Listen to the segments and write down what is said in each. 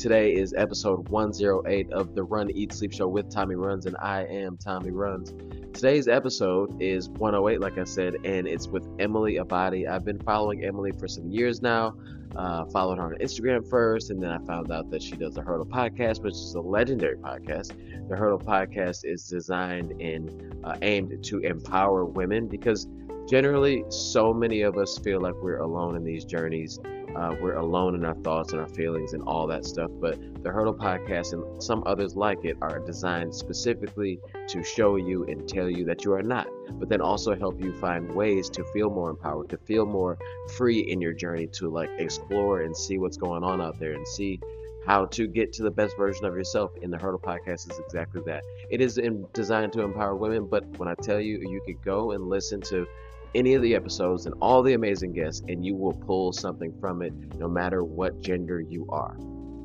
Today is episode 108 of the Run Eat Sleep Show with Tommy Runs, and I am Tommy Runs. Today's episode is 108, like I said, and it's with Emily Abbate. I've been following Emily for some years now. Uh, followed her on Instagram first, and then I found out that she does the Hurdle podcast, which is a legendary podcast. The Hurdle podcast is designed and uh, aimed to empower women because generally, so many of us feel like we're alone in these journeys. Uh, we're alone in our thoughts and our feelings and all that stuff. But the Hurdle podcast and some others like it are designed specifically to show you and tell you that you are not, but then also help you find ways to feel more empowered, to feel more free in your journey, to like explore and see what's going on out there and see how to get to the best version of yourself in the hurdle podcast is exactly that it is in, designed to empower women but when i tell you you could go and listen to any of the episodes and all the amazing guests, and you will pull something from it no matter what gender you are.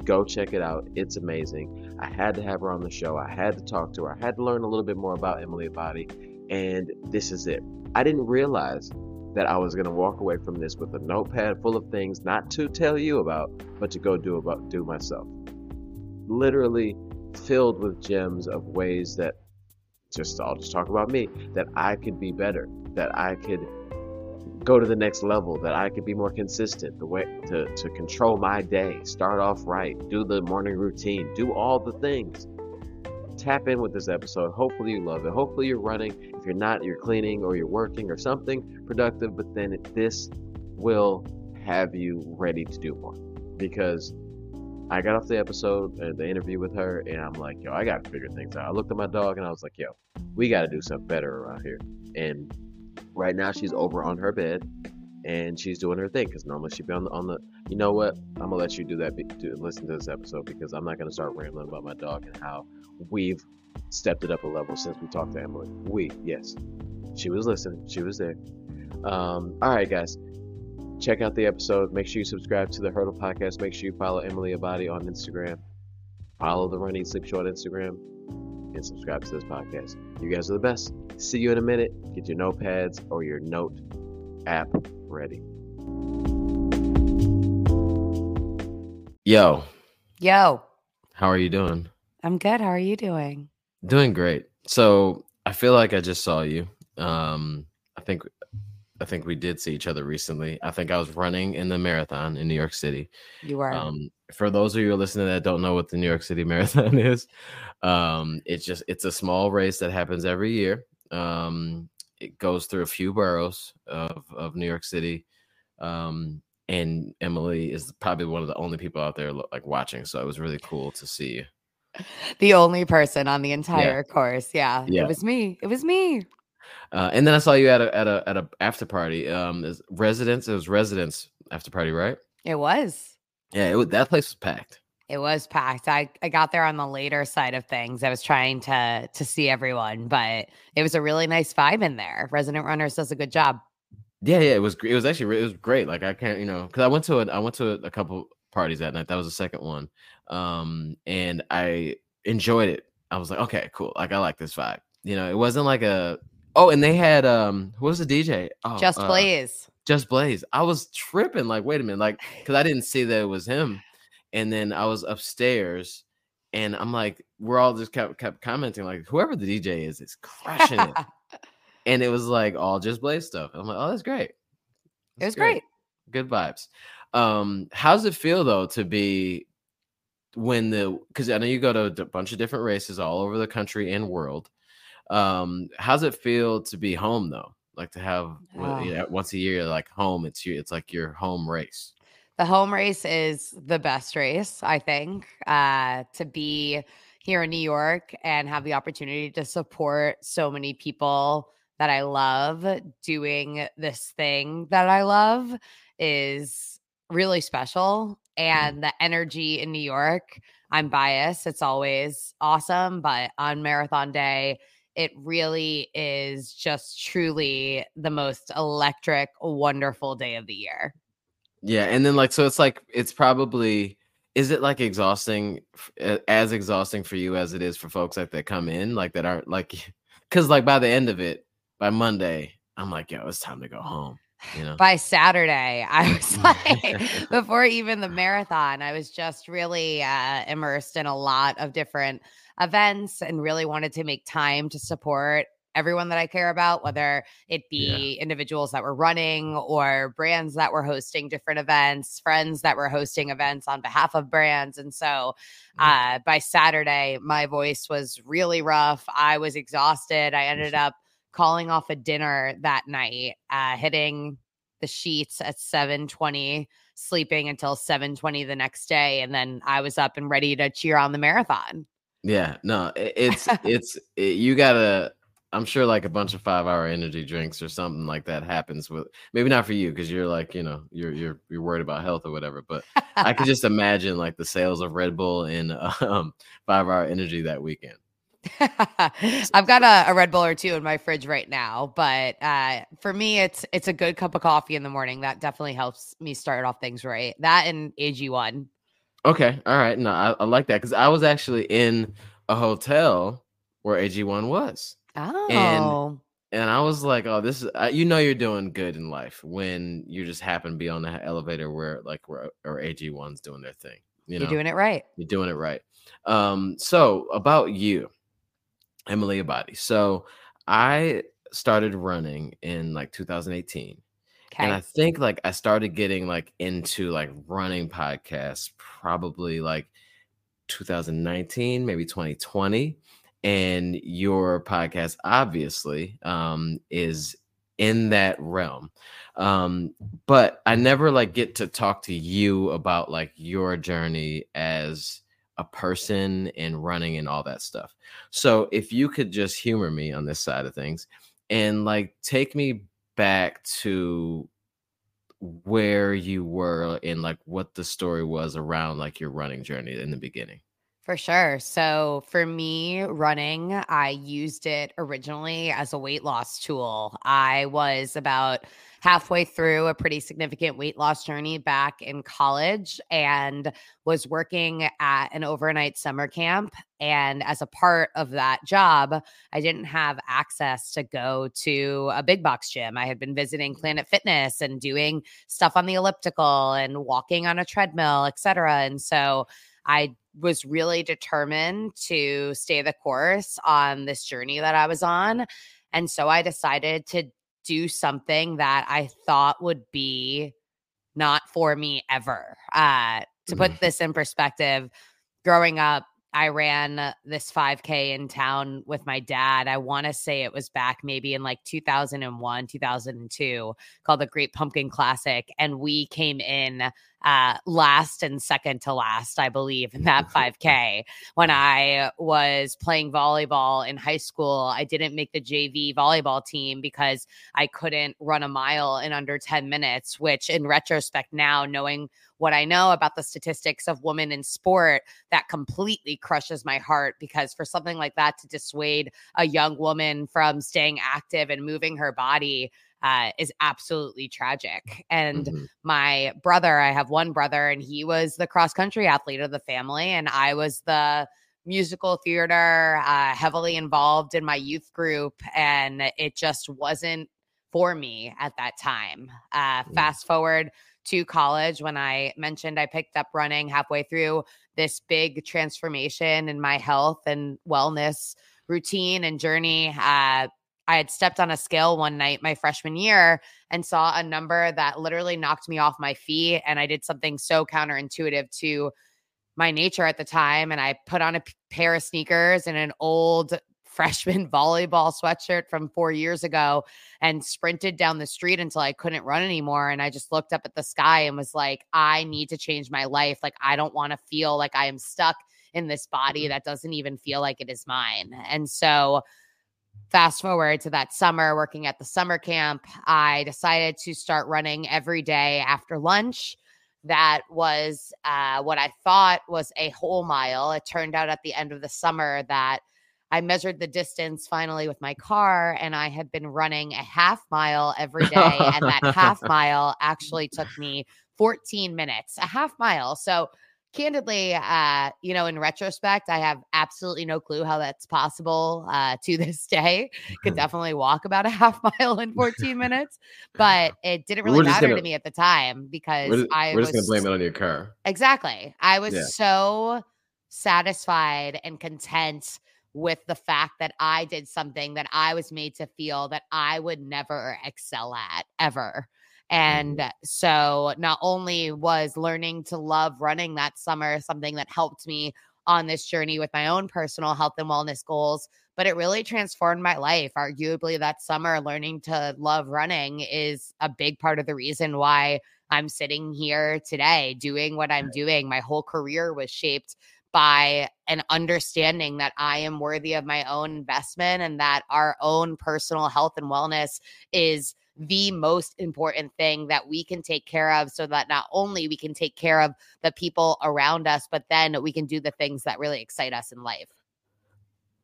Go check it out. It's amazing. I had to have her on the show. I had to talk to her. I had to learn a little bit more about Emily Abbate, and this is it. I didn't realize that I was going to walk away from this with a notepad full of things not to tell you about, but to go do about do myself. Literally filled with gems of ways that just I'll just talk about me that I could be better, that I could go to the next level, that I could be more consistent, the way to, to control my day, start off right, do the morning routine, do all the things. Tap in with this episode. Hopefully you love it. Hopefully you're running. If you're not, you're cleaning or you're working or something productive, but then this will have you ready to do more because I got off the episode, uh, the interview with her, and I'm like, yo, I got to figure things out. I looked at my dog and I was like, yo, we got to do something better around here. And right now she's over on her bed and she's doing her thing because normally she'd be on the, on the, you know what? I'm to let you do that, to listen to this episode because I'm not to start rambling about my dog and how we've stepped it up a level since we talked to Emily. We, yes. She was listening. She was there. Um, all right, guys check out the episode. Make sure you subscribe to the Hurdle Podcast. Make sure you follow Emily Abbate on Instagram. Follow the Run Eat Sleep Show on Instagram. And subscribe to this podcast. You guys are the best. See you in a minute. Get your notepads or your note app ready. Yo. Yo. How are you doing? I'm good. How are you doing? Doing great. So I feel like I just saw you. Um, I think I think we did see each other recently. I think I was running in the marathon in New York City. You were. Um, for those of you listening that don't know what the New York City Marathon is, um, it's just it's a small race that happens every year. Um, it goes through a few boroughs of of New York City. Um, and Emily is probably one of the only people out there like watching, so it was really cool to see you. The only person on the entire yeah. course, yeah. yeah. It was me. It was me. Uh, and then I saw you at a at a at a after party. Um, residence. It was residence after party, right? It was. Yeah, it, that place was packed. It was packed. I, I got there on the later side of things. I was trying to to see everyone, but it was a really nice vibe in there. Resident Runners does a good job. Yeah, yeah, it was it was actually it was great. Like I can't, you know, because I went to a, I went to a, a couple parties that night. That was the second one, um, and I enjoyed it. I was like, okay, cool. Like I like this vibe. You know, it wasn't like a Oh, and they had um, who was the DJ? Oh, Just uh, Blaze. Just Blaze. I was tripping. Like, wait a minute, like, because I didn't see that it was him. And then I was upstairs, and I'm like, we're all just kept kept commenting, like, whoever the DJ is is crushing it. and it was like all Just Blaze stuff. I'm like, oh, that's great. That's it was great. great. Good vibes. Um, how's it feel though to be when the because I know you go to a bunch of different races all over the country and world. Um, how's it feel to be home though? Like to have oh. you know, once a year, like home. It's your, it's like your home race. The home race is the best race, I think. Uh, to be here in New York and have the opportunity to support so many people that I love doing this thing that I love is really special. Mm. And the energy in New York, I'm biased. It's always awesome. But on marathon day, it really is just truly the most electric, wonderful day of the year. Yeah. And then, like, so it's like, it's probably, is it like exhausting, as exhausting for you as it is for folks like that come in, like that aren't like, because like by the end of it, by Monday, I'm like, yo, it's time to go home. You know, by Saturday, I was like, before even the marathon, I was just really uh, immersed in a lot of different events and really wanted to make time to support everyone that I care about, whether it be yeah. individuals that were running or brands that were hosting different events, friends that were hosting events on behalf of brands. And so uh, by Saturday, my voice was really rough. I was exhausted. I ended up calling off a dinner that night, uh, hitting the sheets at 720 sleeping until 7:20 the next day and then I was up and ready to cheer on the marathon. Yeah, no, it's it's it, you got to I'm sure like a bunch of five hour energy drinks or something like that happens with maybe not for you because you're like you know you're you're you're worried about health or whatever. But I could just imagine like the sales of Red Bull and um, five hour energy that weekend. I've got a, a, Red Bull or two in my fridge right now, but uh, for me, it's it's a good cup of coffee in the morning. That definitely helps me start off things right. That and AG1. Okay, all right. No, I, I like that because I was actually in a hotel where AG1 was. Oh. And and I was like, oh, this is uh, you know you're doing good in life when you just happen to be on the elevator where like where or AG1's doing their thing. You know? You're doing it right. You're doing it right. Um, so about you, Emily Abbate. So I started running in like 2018. Okay. And I think like I started getting like into like running podcasts probably like 2019, maybe 2020 and your podcast obviously um, is in that realm um, but i never like get to talk to you about like your journey as a person and running and all that stuff so if you could just humor me on this side of things and like take me back to where you were and like what the story was around like your running journey in the beginning for sure. So for me, running, I used it originally as a weight loss tool. I was about halfway through a pretty significant weight loss journey back in college and was working at an overnight summer camp. And as a part of that job, I didn't have access to go to a big box gym. I had been visiting Planet Fitness and doing stuff on the elliptical and walking on a treadmill, et cetera. And so I was really determined to stay the course on this journey that I was on. And so I decided to do something that I thought would be not for me ever. Uh, to put mm-hmm. this in perspective, growing up, I ran this 5K in town with my dad. I want to say it was back maybe in like 2001, 2002, called the Great Pumpkin Classic. And we came in uh, last and second to last, I believe, in that 5K. when I was playing volleyball in high school, I didn't make the JV volleyball team because I couldn't run a mile in under 10 minutes, which in retrospect, now knowing what I know about the statistics of women in sport, that completely crushes my heart because for something like that to dissuade a young woman from staying active and moving her body uh, is absolutely tragic. And mm-hmm. my brother, I have one brother, and he was the cross country athlete of the family, and I was the musical theater, uh, heavily involved in my youth group, and it just wasn't for me at that time. Uh, mm-hmm. Fast forward to college when I mentioned I picked up running halfway through this big transformation in my health and wellness routine and journey. Uh, I had stepped on a scale one night my freshman year and saw a number that literally knocked me off my feet. And I did something so counterintuitive to my nature at the time. And I put on a pair of sneakers and an old freshman volleyball sweatshirt from four years ago and sprinted down the street until I couldn't run anymore. And I just looked up at the sky and was like, I need to change my life. Like, I don't want to feel like I am stuck in this body mm-hmm. that doesn't even feel like it is mine. And so, fast forward to that summer working at the summer camp, I decided to start running every day after lunch. That was uh, what I thought was a whole mile. It turned out at the end of the summer that I measured the distance finally with my car, and I had been running a half mile every day. and that half mile actually took me 14 minutes, a half mile. So candidly, uh, you know, in retrospect, I have absolutely no clue how that's possible uh, to this day. Could definitely walk about a half mile in 14 minutes, but it didn't really matter gonna, to me at the time because we're, I we're just gonna blame it on your car. Exactly. I was yeah. so satisfied and content with the fact that I did something that I was made to feel that I would never excel at ever. And mm-hmm. so not only was learning to love running that summer something that helped me on this journey with my own personal health and wellness goals, but it really transformed my life. Arguably, that summer, learning to love running is a big part of the reason why I'm sitting here today doing what I'm doing. My whole career was shaped by an understanding that I am worthy of my own investment and that our own personal health and wellness is the most important thing that we can take care of so that not only we can take care of the people around us, but then we can do the things that really excite us in life.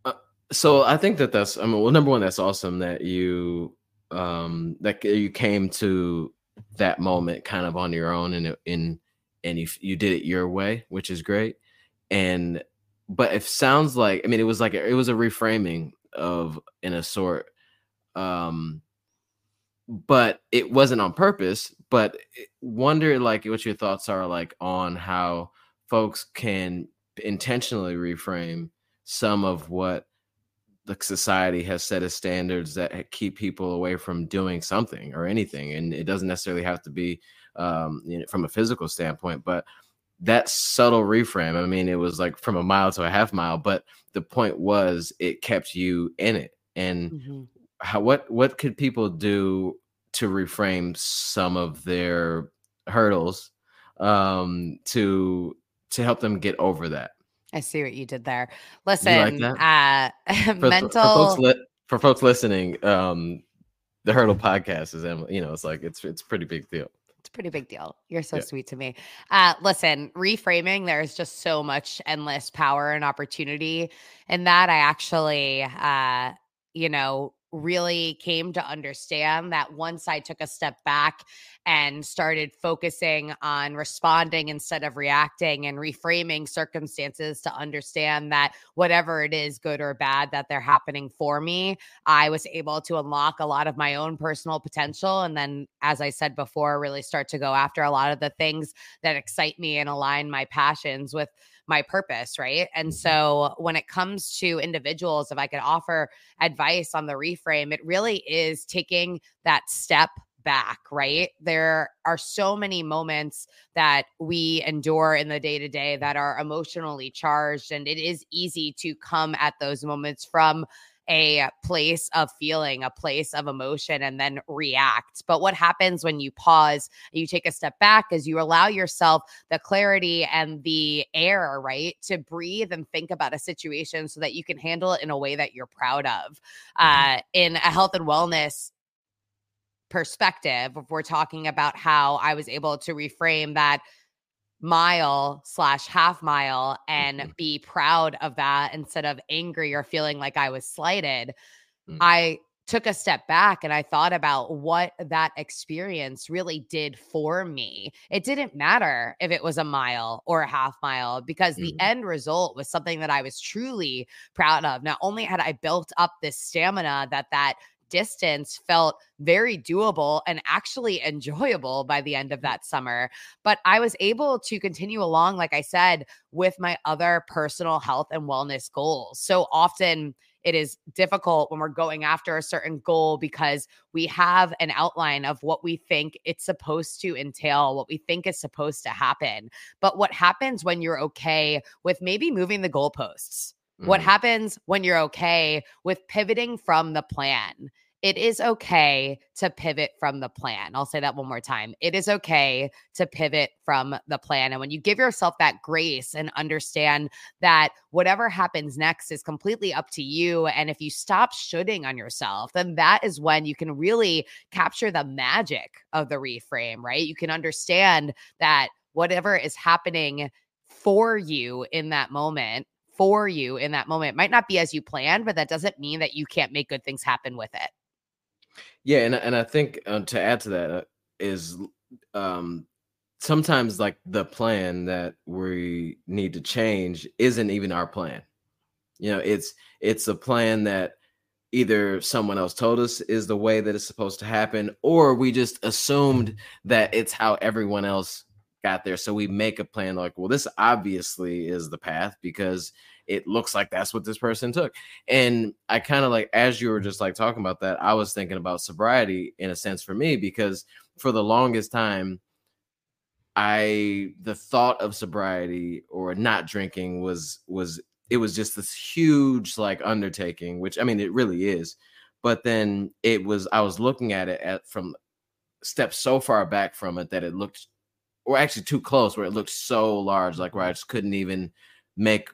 Uh, so I think that that's, I mean, well, number one, that's awesome that you, um, that you came to that moment kind of on your own and, in, and you, you did it your way, which is great. And, but it sounds like, I mean, it was like, it was a reframing of, in a sort, um, but it wasn't on purpose. But wonder like what your thoughts are like on how folks can intentionally reframe some of what the society has set as standards that keep people away from doing something or anything and it doesn't necessarily have to be um, you know, from a physical standpoint but that subtle reframe i mean it was like from a mile to a half mile but the point was it kept you in it and mm-hmm. How what what could people do to reframe some of their hurdles um, to to help them get over that. I see what you did there. Listen, like uh, for, mental for folks, li- for folks listening, um, the hurdle podcast is you know it's like it's it's pretty big deal. It's a pretty big deal. You're so yeah. sweet to me. Uh, listen, reframing, there's just so much endless power and opportunity in that. I actually, uh, you know, really came to understand that once I took a step back and started focusing on responding instead of reacting and reframing circumstances to understand that whatever it is, good or bad, that they're happening for me, I was able to unlock a lot of my own personal potential. And then, as I said before, really start to go after a lot of the things that excite me and align my passions with my purpose, right? And mm-hmm. so when it comes to individuals, if I could offer advice on the reframe, it really is taking that step back, right? There are so many moments that we endure in the day to day that are emotionally charged, and it is easy to come at those moments from a place of feeling, a place of emotion, and then react. But what happens when you pause, you take a step back, is you allow yourself the clarity and the air, right, to breathe and think about a situation so that you can handle it in a way that you're proud of. Mm-hmm. Uh, in a health and wellness perspective, if we're talking about how I was able to reframe that mile slash half mile and mm-hmm. be proud of that instead of angry or feeling like I was slighted. Mm-hmm. I took a step back and I thought about what that experience really did for me. It didn't matter if it was a mile or a half mile because mm-hmm. the end result was something that I was truly proud of. Not only had I built up this stamina that that distance felt very doable and actually enjoyable by the end of mm. that summer. But I was able to continue along, like I said, with my other personal health and wellness goals. So often, it is difficult when we're going after a certain goal because we have an outline of what we think it's supposed to entail, what we think is supposed to happen. But what happens when you're okay with maybe moving the goalposts? What mm-hmm. happens when you're okay with pivoting from the plan? It is okay to pivot from the plan. I'll say that one more time. It is okay to pivot from the plan. And when you give yourself that grace and understand that whatever happens next is completely up to you. And if you stop shooting on yourself, then that is when you can really capture the magic of the reframe, right? You can understand that whatever is happening for you in that moment for you in that moment. It might not be as you planned, but that doesn't mean that you can't make good things happen with it. Yeah, and and I think uh, to add to that uh, is um, sometimes like the plan that we need to change isn't even our plan. You know, it's it's a plan that either someone else told us is the way that it's supposed to happen or we just assumed that it's how everyone else got there so we make a plan like well this obviously is the path because it looks like that's what this person took. And i kind of like as you were just like talking about that i was thinking about sobriety in a sense for me because for the longest time i the thought of sobriety or not drinking was was it was just this huge like undertaking which i mean it really is but then it was i was looking at it at from steps so far back from it that it looked or actually too close where it looked so large like where i just couldn't even make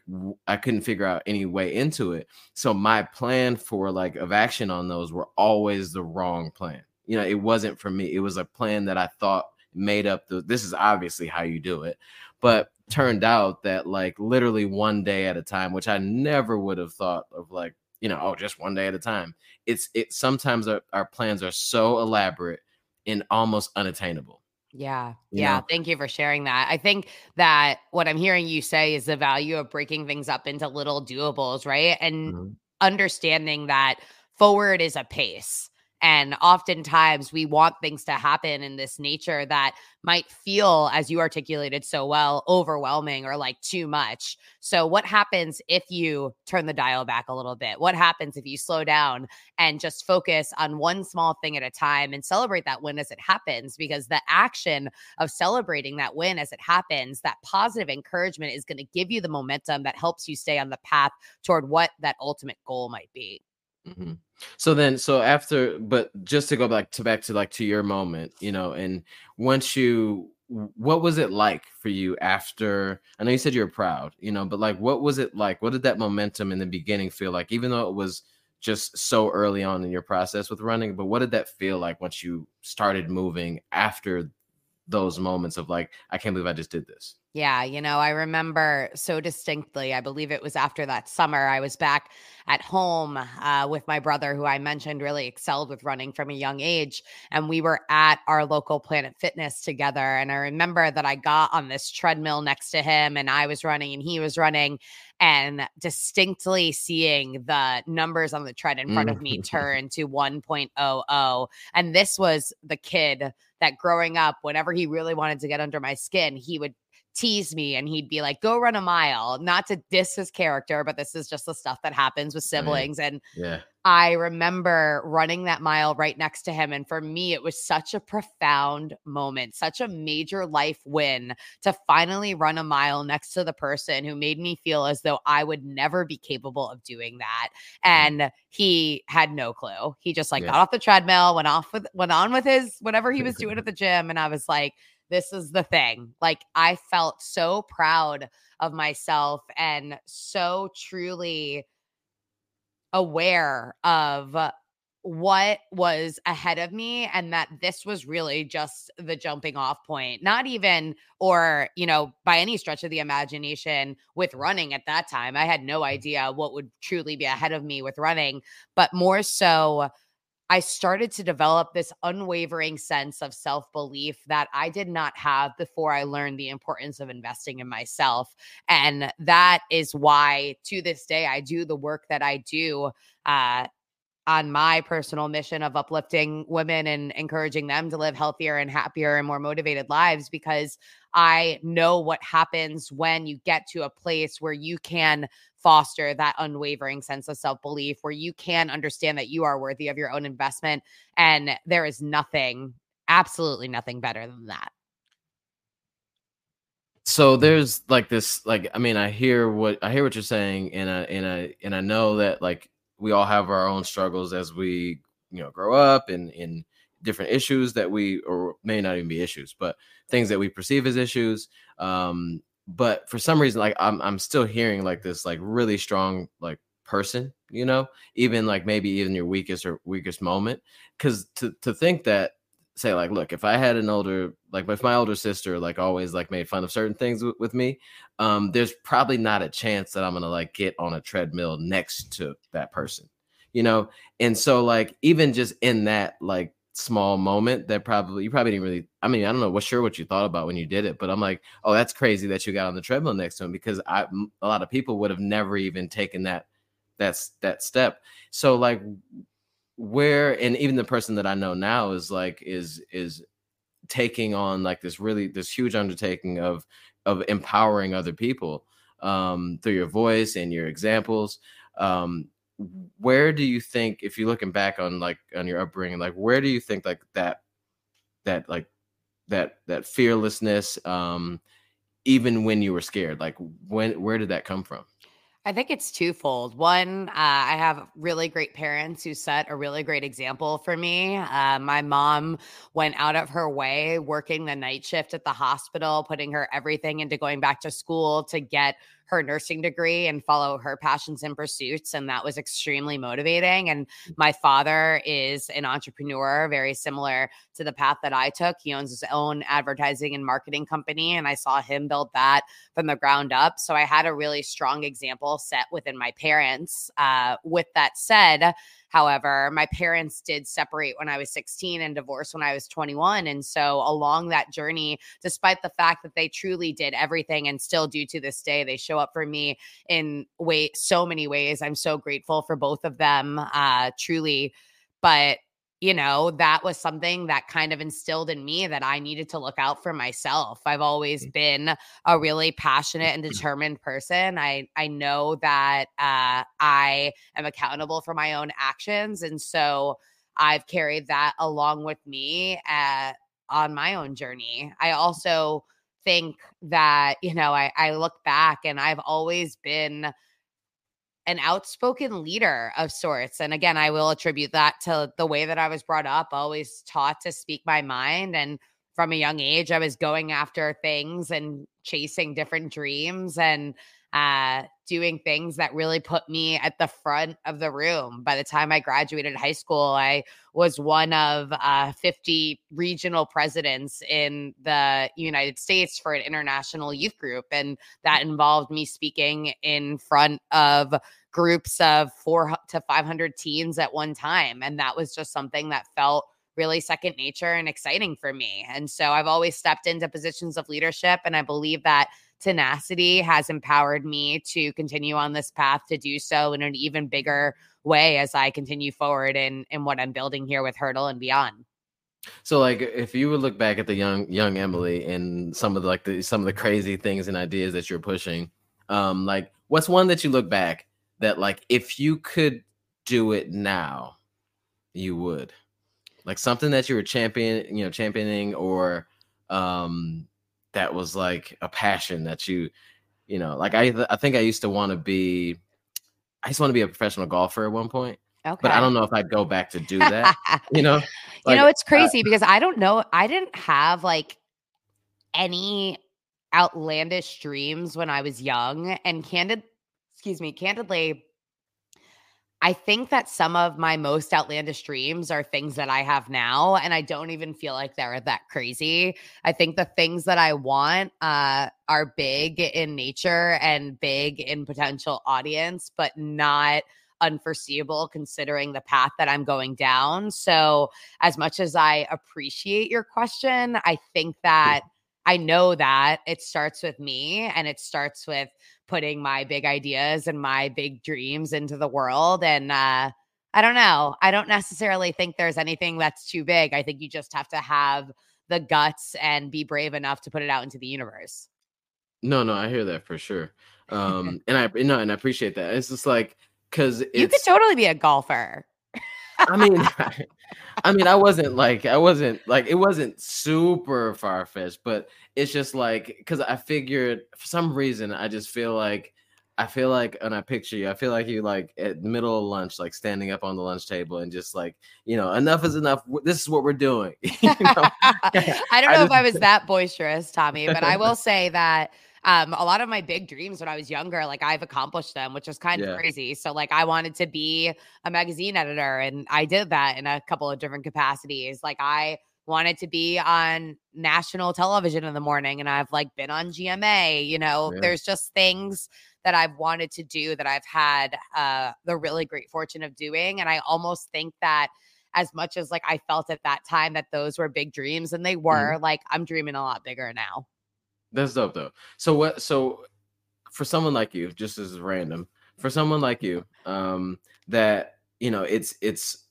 i couldn't figure out any way into it so my plan for like of action on those were always the wrong plan you know it wasn't for me it was a plan that i thought made up the this is obviously how you do it but turned out that like literally one day at a time, which I never would have thought of like, you know, oh, just one day at a time. It's it sometimes our, our plans are so elaborate and almost unattainable. Yeah. You yeah. Know? Thank you for sharing that. I think that what I'm hearing you say is the value of breaking things up into little doables, right? And mm-hmm. understanding that forward is a pace. And oftentimes we want things to happen in this nature that might feel, as you articulated so well, overwhelming or like too much. So, what happens if you turn the dial back a little bit? What happens if you slow down and just focus on one small thing at a time and celebrate that win as it happens? Because the action of celebrating that win as it happens, that positive encouragement is going to give you the momentum that helps you stay on the path toward what that ultimate goal might be. Mm-hmm. So then, so after, but just to go back to back to like to your moment, you know, and once you, what was it like for you after? I know you said you were proud, you know, but like, what was it like? What did that momentum in the beginning feel like? Even though it was just so early on in your process with running, but what did that feel like once you started moving after those moments of like, I can't believe I just did this? Yeah, you know, I remember so distinctly. I believe it was after that summer. I was back at home uh, with my brother, who I mentioned really excelled with running from a young age. And we were at our local Planet Fitness together. And I remember that I got on this treadmill next to him, and I was running and he was running, and distinctly seeing the numbers on the tread in front of me mm. turn to 1.00. And this was the kid that growing up, whenever he really wanted to get under my skin, he would tease me and he'd be like, go run a mile, not to diss his character, but this is just the stuff that happens with siblings. Right. And yeah. I remember running that mile right next to him. And for me, it was such a profound moment, such a major life win to finally run a mile next to the person who made me feel as though I would never be capable of doing that. Mm-hmm. And he had no clue. He just like yeah. got off the treadmill, went off with went on with his whatever he was doing at the gym. And I was like, this is the thing. Like I felt so proud of myself and so truly aware of what was ahead of me and that this was really just the jumping off point not even or you know by any stretch of the imagination with running at that time i had no idea what would truly be ahead of me with running but more so I started to develop this unwavering sense of self belief that I did not have before I learned the importance of investing in myself. And that is why to this day I do the work that I do. Uh, on my personal mission of uplifting women and encouraging them to live healthier and happier and more motivated lives because I know what happens when you get to a place where you can foster that unwavering sense of self belief, where you can understand that you are worthy of your own investment. And there is nothing, absolutely nothing better than that. So there's like this, like, I mean, I hear what I hear what you're saying, and I and I and I know that like we all have our own struggles as we you know grow up and in different issues that we or may not even be issues but things that we perceive as issues um but for some reason like i'm i'm still hearing like this like really strong like person you know even like maybe even your weakest or weakest moment cuz to to think that say like look if i had an older like if my older sister like always like made fun of certain things w- with me um there's probably not a chance that i'm gonna like get on a treadmill next to that person you know? And so like even just in that like small moment that probably you probably didn't really I mean I don't know what sure what you thought about when you did it but I'm like oh that's crazy that you got on the treadmill next to him because I a lot of people would have never even taken that that's that step. So like where and even the person that I know now is like is is taking on like this really this huge undertaking of of empowering other people um through your voice and your examples. Um where do you think if you're looking back on like on your upbringing like where do you think like that that like that that fearlessness um even when you were scared like when where did that come from I think it's twofold. One, uh, I have really great parents who set a really great example for me. Uh, my mom went out of her way working the night shift at the hospital, putting her everything into going back to school to get her nursing degree and follow her passions and pursuits. And that was extremely motivating. And my father is an entrepreneur, very similar to the path that I took. He owns his own advertising and marketing company. And I saw him build that from the ground up. So I had a really strong example set within my parents. Uh, with that said, However, my parents did separate when I was 16 and divorce when I was 21. And so, along that journey, despite the fact that they truly did everything and still do to this day, they show up for me in way so many ways. I'm so grateful for both of them, uh, truly. But you know, that was something that kind of instilled in me that I needed to look out for myself. I've always mm. been a really passionate and determined person. I I know that uh, I am accountable for my own actions, and so I've carried that along with me uh, on my own journey. I also think that you know I, I look back and I've always been an outspoken leader of sorts. And again, I will attribute that to the way that I was brought up, always taught to speak my mind. And from a young age, I was going after things and chasing different dreams and uh, doing things that really put me at the front of the room. By the time I graduated high school, I was one of uh, 50 regional presidents in the United States for an international youth group. And that involved me speaking in front of groups of four to 500 teens at one time. And that was just something that felt really second nature and exciting for me. And so I've always stepped into positions of leadership. And I believe that tenacity has empowered me to continue on this path to do so in an even bigger way as I continue forward in in what I'm building here with Hurdle and beyond. So like if you would look back at the young young Emily and some of the like the some of the crazy things and ideas that you're pushing, um, like what's one that you look back that like if you could do it now, you would? Like something that you were champion, you know, championing or um that was like a passion that you you know like i i think i used to want to be i just want to be a professional golfer at one point okay but i don't know if i'd go back to do that you know? Like, you know it's crazy uh, because i don't know i didn't have like any outlandish dreams when i was young and candid excuse me candidly I think that some of my most outlandish dreams are things that I have now, and I don't even feel like they're that crazy. I think the things that I want uh, are big in nature and big in potential audience, but not unforeseeable considering the path that I'm going down. So, as much as I appreciate your question, I think that I know that it starts with me and it starts with putting my big ideas and my big dreams into the world. And uh, I don't know. I don't necessarily think there's anything that's too big. I think you just have to have the guts and be brave enough to put it out into the universe. No, no, I hear that for sure. Um, and I no, and I appreciate that. It's just like because you could totally be a golfer. I mean, I mean, I wasn't like I wasn't like it wasn't super far fetched, but it's just like because I figured for some reason I just feel like I feel like and I picture you, I feel like you like at the middle of lunch, like standing up on the lunch table and just like, you know, enough is enough. This is what we're doing. I don't know I if I was that boisterous, Tommy, but I will say that um, a lot of my big dreams when I was younger, like I've accomplished them, which is kind yeah. of crazy. So, like, I wanted to be a magazine editor, and I did that in a couple of different capacities. Like, I wanted to be on national television in the morning, and I've like been on GMA. You know, yeah. there's just things that I've wanted to do that I've had uh, the really great fortune of doing, and I almost think that as much as like I felt at that time that those were big dreams and they Mm-hmm. were, like I'm dreaming a lot bigger now. That's dope though. So what? So for someone like you, just as random, for someone like you, um, that you know, it's it's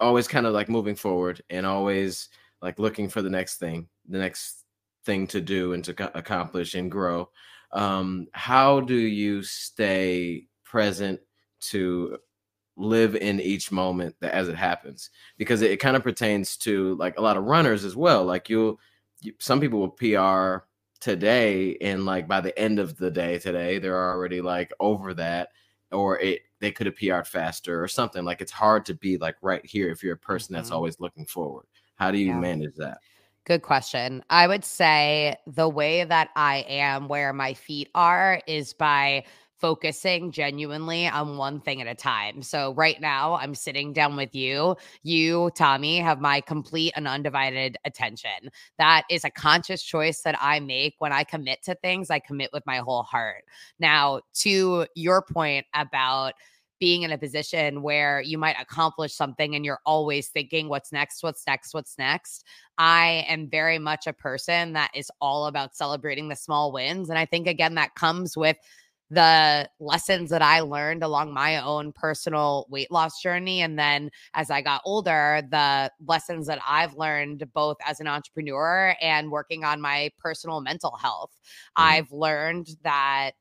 always kind of like moving forward and always like looking for the next thing, the next thing to do and to co- accomplish and grow. Um, how do you stay present to live in each moment that as it happens? Because it, kind of pertains to like a lot of runners as well. Like you'll, you, some people will PR today and like by the end of the day today, they're already like over that or it they could have PR'd faster or something. Like it's hard to be like right here if you're a person that's Mhm. always looking forward. How do you Yeah. manage that? Good question. I would say the way that I am where my feet are is by focusing genuinely on one thing at a time. So right now I'm sitting down with you. You, Tommy, have my complete and undivided attention. That is a conscious choice that I make when I commit to things, I commit with my whole heart. Now, to your point about being in a position where you might accomplish something and you're always thinking what's next, what's next, what's next. I am very much a person that is all about celebrating the small wins. And I think, again, that comes with the lessons that I learned along my own personal weight loss journey. And then as I got older, the lessons that I've learned both as an entrepreneur and working on my personal mental health. Mm-hmm. I've learned that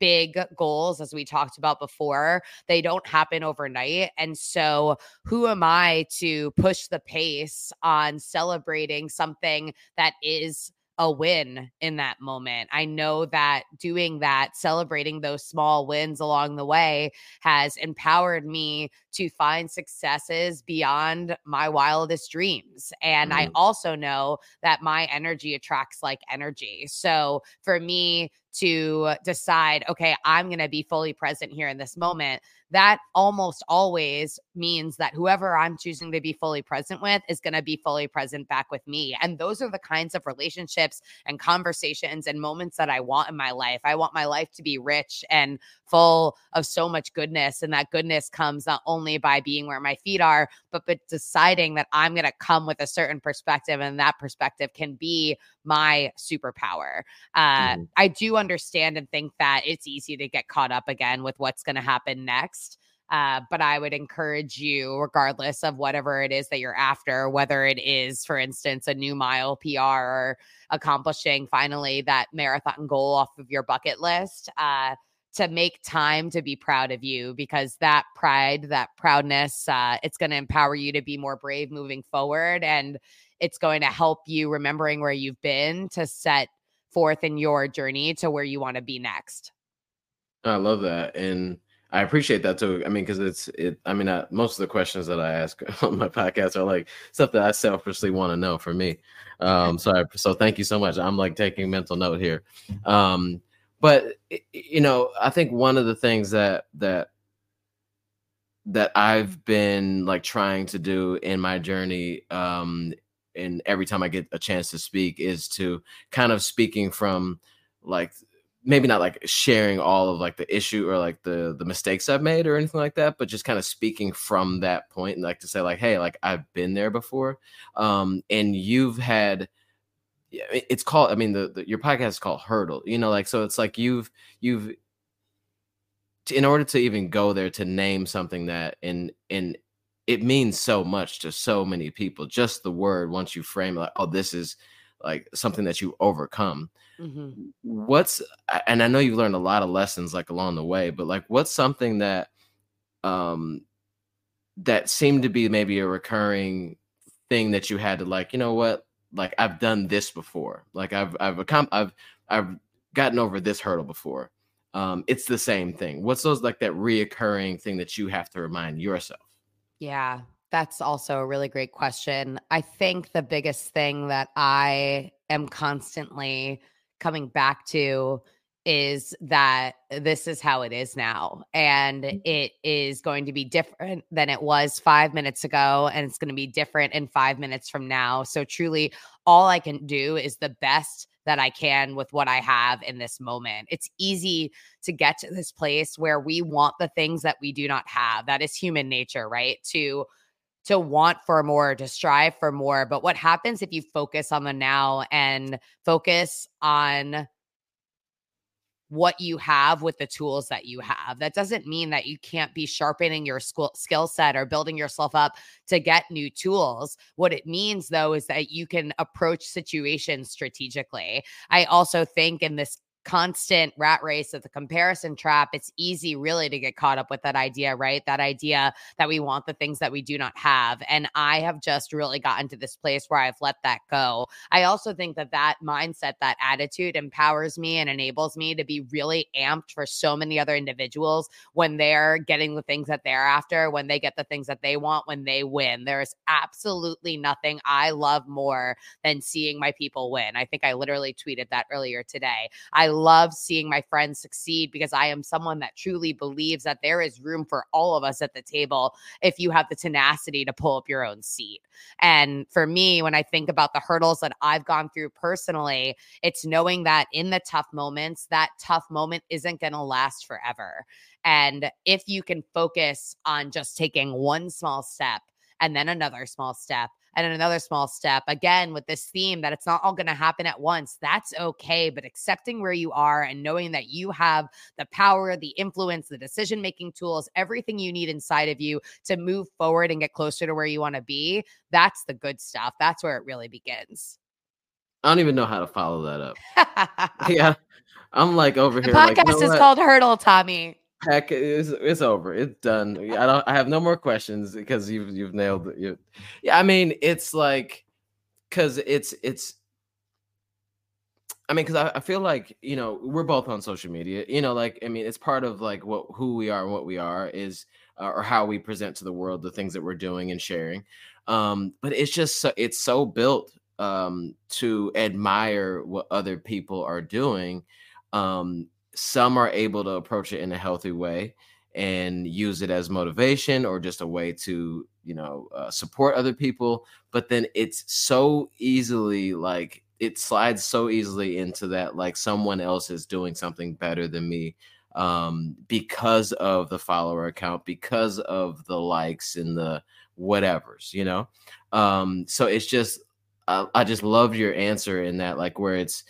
big goals as we talked about before they don't happen overnight and so who am i to push the pace on celebrating something that is a win in that moment. I know that doing that, celebrating those small wins along the way, has empowered me to find successes beyond my wildest dreams. And I Mhm. also know that my energy attracts like energy. So for me, to decide, okay, I'm going to be fully present here in this moment, that almost always means that whoever I'm choosing to be fully present with is going to be fully present back with me. And those are the kinds of relationships and conversations and moments that I want in my life. I want my life to be rich and full of so much goodness. And that goodness comes not only by being where my feet are, but but deciding that I'm going to come with a certain perspective and that perspective can be my superpower. Uh, Mhm. I do understand and think that it's easy to get caught up again with what's going to happen next. Uh, but I would encourage you, regardless of whatever it is that you're after, whether it is, for instance, a new mile PR or accomplishing finally that marathon goal off of your bucket list, uh, to make time to be proud of you because that pride, that proudness, uh, it's going to empower you to be more brave moving forward. And it's going to help you remembering where you've been to set forth in your journey to where you want to be next. I love that, and I appreciate that too. I mean, because it's it. I mean, I, most of the questions that I ask on my podcast are like stuff that I selfishly want to know for me. Um, so I, so thank you so much. I'm like taking mental note here. Um, but you know, I think one of the things that that that I've been like trying to do in my journey, um, and every time I get a chance to speak, is to kind of speaking from like maybe not like sharing all of like the issue or like the the mistakes I've made or anything like that, but just kind of speaking from that point and like to say like, hey, like I've been there before, um, and you've had. Yeah, It's called. I mean, the, the your podcast is called Hurdle. You know, like so. It's like you've you've in order to even go there to name something that and and it means so much to so many people. Just the word once you frame it, like, oh, this is like something that you overcome Mhm. what's and i know you've learned a lot of lessons like along the way but like what's something that um that seemed to be maybe a recurring thing that you had to like you know what like i've done this before. Like i've i've i've i've gotten over this hurdle before. Um it's the same thing. What's those like that reoccurring thing that you have to remind yourself? Yeah, that's also a really great question. I think the biggest thing that I am constantly coming back to is that this is how it is now. And mm. it is going to be different than it was five minutes ago. And it's going to be different in five minutes from now. So, truly, all I can do is the best that I can with what I have in this moment. It's easy to get to this place where we want the things that we do not have. That is human nature, right? To to want for more, to strive for more. But what happens if you focus on the now and focus on what you have with the tools that you have. That doesn't mean that you can't be sharpening your skill set or building yourself up to get new tools. What it means, though, is that you can approach situations strategically. I also think in this constant rat race of the comparison trap, it's easy really to get caught up with that idea, right? That idea that we want the things that we do not have. And I have just really gotten to this place where I've let that go. I also think that that mindset, that attitude empowers me and enables me to be really amped for so many other individuals when they're getting the things that they're after, when they get the things that they want, when they win. There is absolutely nothing I love more than seeing my people win. I think I literally tweeted that earlier today. I love seeing my friends succeed because I am someone that truly believes that there is room for all of us at the table if you have the tenacity to pull up your own seat. And for me, when I think about the hurdles that I've gone through personally, it's knowing that in the tough moments, that tough moment isn't going to last forever. And if you can focus on just taking one small step and then another small step and another small step. Again, with this theme that it's not all going to happen at once, that's okay. But accepting where you are and knowing that you have the power, the influence, the decision making tools, everything you need inside of you to move forward and get closer to where you want to be, that's the good stuff. That's where it really begins. I don't even know how to follow that up. yeah. I'm like over the here. Podcast like, you know is what? called Hurdle, Tommy. Heck, it's, it's over. It's done. I don't. I have no more questions because you've you've nailed it. You, yeah, I mean, it's like because it's it's. I mean, because I, I feel like you know we're both on social media. You know, like I mean, it's part of like what who we are and what we are is, uh, or how we present to the world the things that we're doing and sharing. Um, but it's just so it's so built um to admire what other people are doing um some are able to approach it in a healthy way and use it as motivation or just a way to you know uh, support other people but then it's so easily like it slides so easily into that like someone else is doing something better than me um because of the follower account because of the likes and the whatevers you know? Um so it's just I, I just loved your answer in that like where it's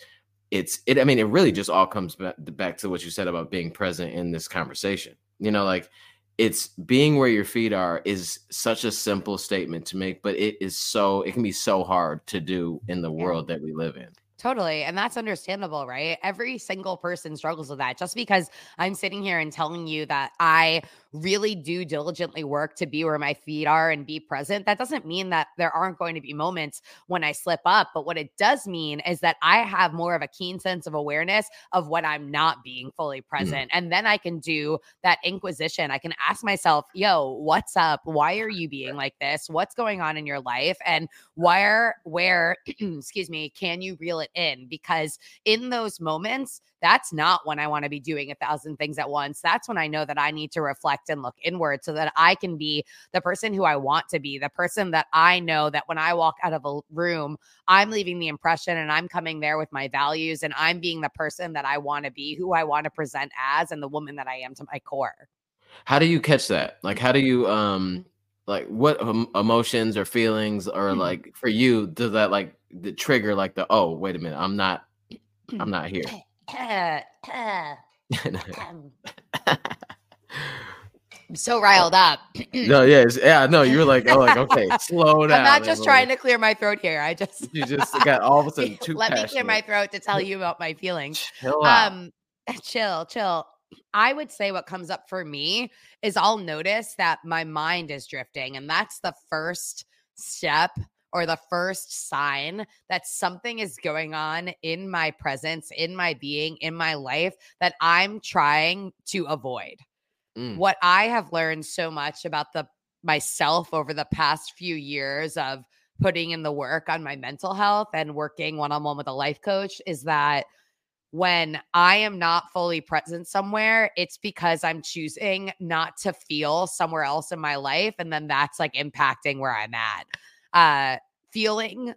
it's it i mean it really just all comes back, back to what you said about being present in this conversation you know like it's being where your feet are is such a simple statement to make but it is so it can be so hard to do in the world that we live in Totally. And that's understandable, right? Every single person struggles with that. Just because I'm sitting here and telling you that I really do diligently work to be where my feet are and be present, that doesn't mean that there aren't going to be moments when I slip up. But what it does mean is that I have more of a keen sense of awareness of when I'm not being fully Mm. present. And then I can do that inquisition. I can ask myself, yo, what's up? Why are you being like this? What's going on in your life? And where, where, excuse me, can you reel it in? Because in those moments, that's not when I want to be doing a thousand things at once. That's when I know that I need to reflect and look inward so that I can be the person who I want to be, the person that I know that when I walk out of a room, I'm leaving the impression and I'm coming there with my values and I'm being the person that I want to be, who I want to present as, and the woman that I am to my core. how do you catch that like how do you um like what emotions or feelings or Mhm. like for you does that like the trigger like the oh wait a minute i'm not i'm not here I'm so riled up. no yes yeah no you were like oh like okay slow down I'm not just trying to clear my throat here. I just you just got all of a sudden too let me clear my throat to tell you about my feelings. chill out Um, chill, chill. I would say what comes up for me is I'll notice that my mind is drifting, and that's the first step or the first sign that something is going on in my presence, in my being, in my life that I'm trying to avoid. Mm. What I have learned so much about the myself over the past few years of putting in the work on my mental health and working one on one with a life coach is that when I am not fully present somewhere, it's because I'm choosing not to feel somewhere else in my life. And then that's like impacting where I'm at. Uh, feeling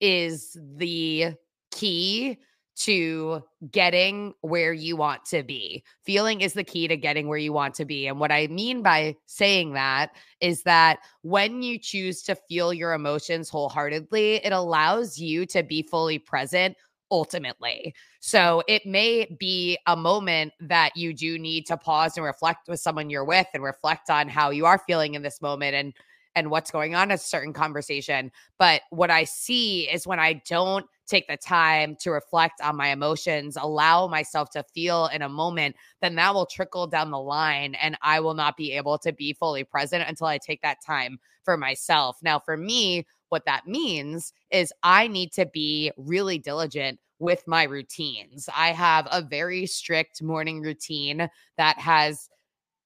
is the key to getting where you want to be. Feeling is the key to getting where you want to be. And what I mean by saying that is that when you choose to feel your emotions wholeheartedly, it allows you to be fully present ultimately. So it may be a moment that you do need to pause and reflect with someone you're with and reflect on how you are feeling in this moment and and what's going on in a certain conversation. But what I see is when I don't take the time to reflect on my emotions, allow myself to feel in a moment, then that will trickle down the line and I will not be able to be fully present until I take that time for myself. Now, for me, what that means is I need to be really diligent with my routines. I have a very strict morning routine that has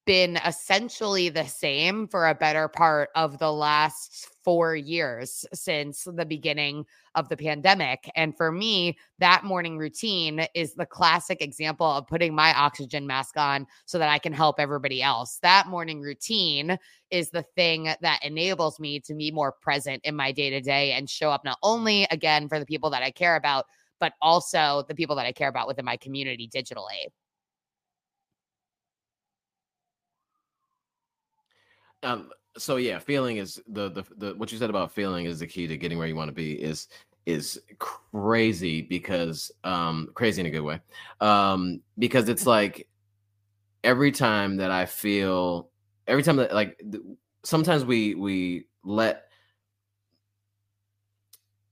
been essentially the same for a better part of the last four years since the beginning of the pandemic. And for me, that morning routine is the classic example of putting my oxygen mask on so that I can help everybody else. That morning routine is the thing that enables me to be more present in my day to day and show up not only again for the people that I care about, but also the people that I care about within my community digitally. Um, so yeah, feeling is the, the the what you said about feeling is the key to getting where you want to be is is crazy because um crazy in a good way. Um because it's like every time that I feel every time that like sometimes we we let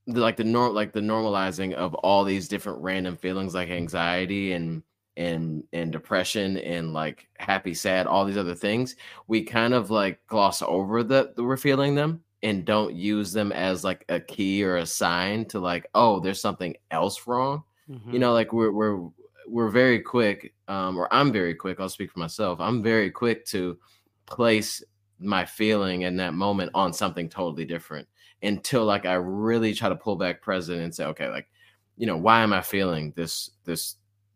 the, like the norm like the normalizing of all these different random feelings like anxiety and and and depression and like happy sad all these other things we kind of like gloss over that we're feeling them and don't use them as like a key or a sign to like oh there's something else wrong mm-hmm. you know like we're we're we're very quick um or i'm very quick i'll speak for myself i'm very quick to place my feeling in that moment on something totally different until like i really try to pull back present and say okay like you know why am i feeling this this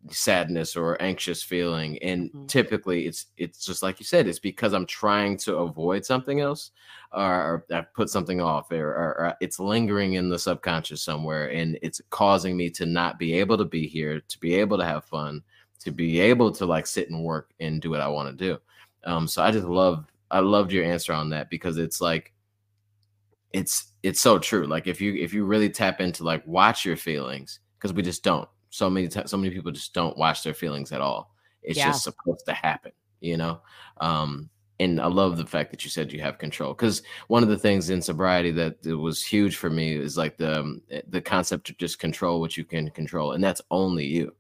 sadness or anxious feeling and mm-hmm. typically it's it's just like you said it's because i'm trying to avoid something else or, i put something off or, or, or, it's lingering in the subconscious somewhere and it's causing me to not be able to be here to be able to have fun to be able to like sit and work and do what i want to do um so i just love i loved your answer on that because it's like it's it's so true like if you if you really tap into like watch your feelings because we just don't so many times so many people just don't watch their feelings at all. It's yeah. just supposed to happen you know? Um and i love the fact that you said you have control because one of the things in sobriety that was huge for me is like the um, the concept of just control what you can control and that's only you.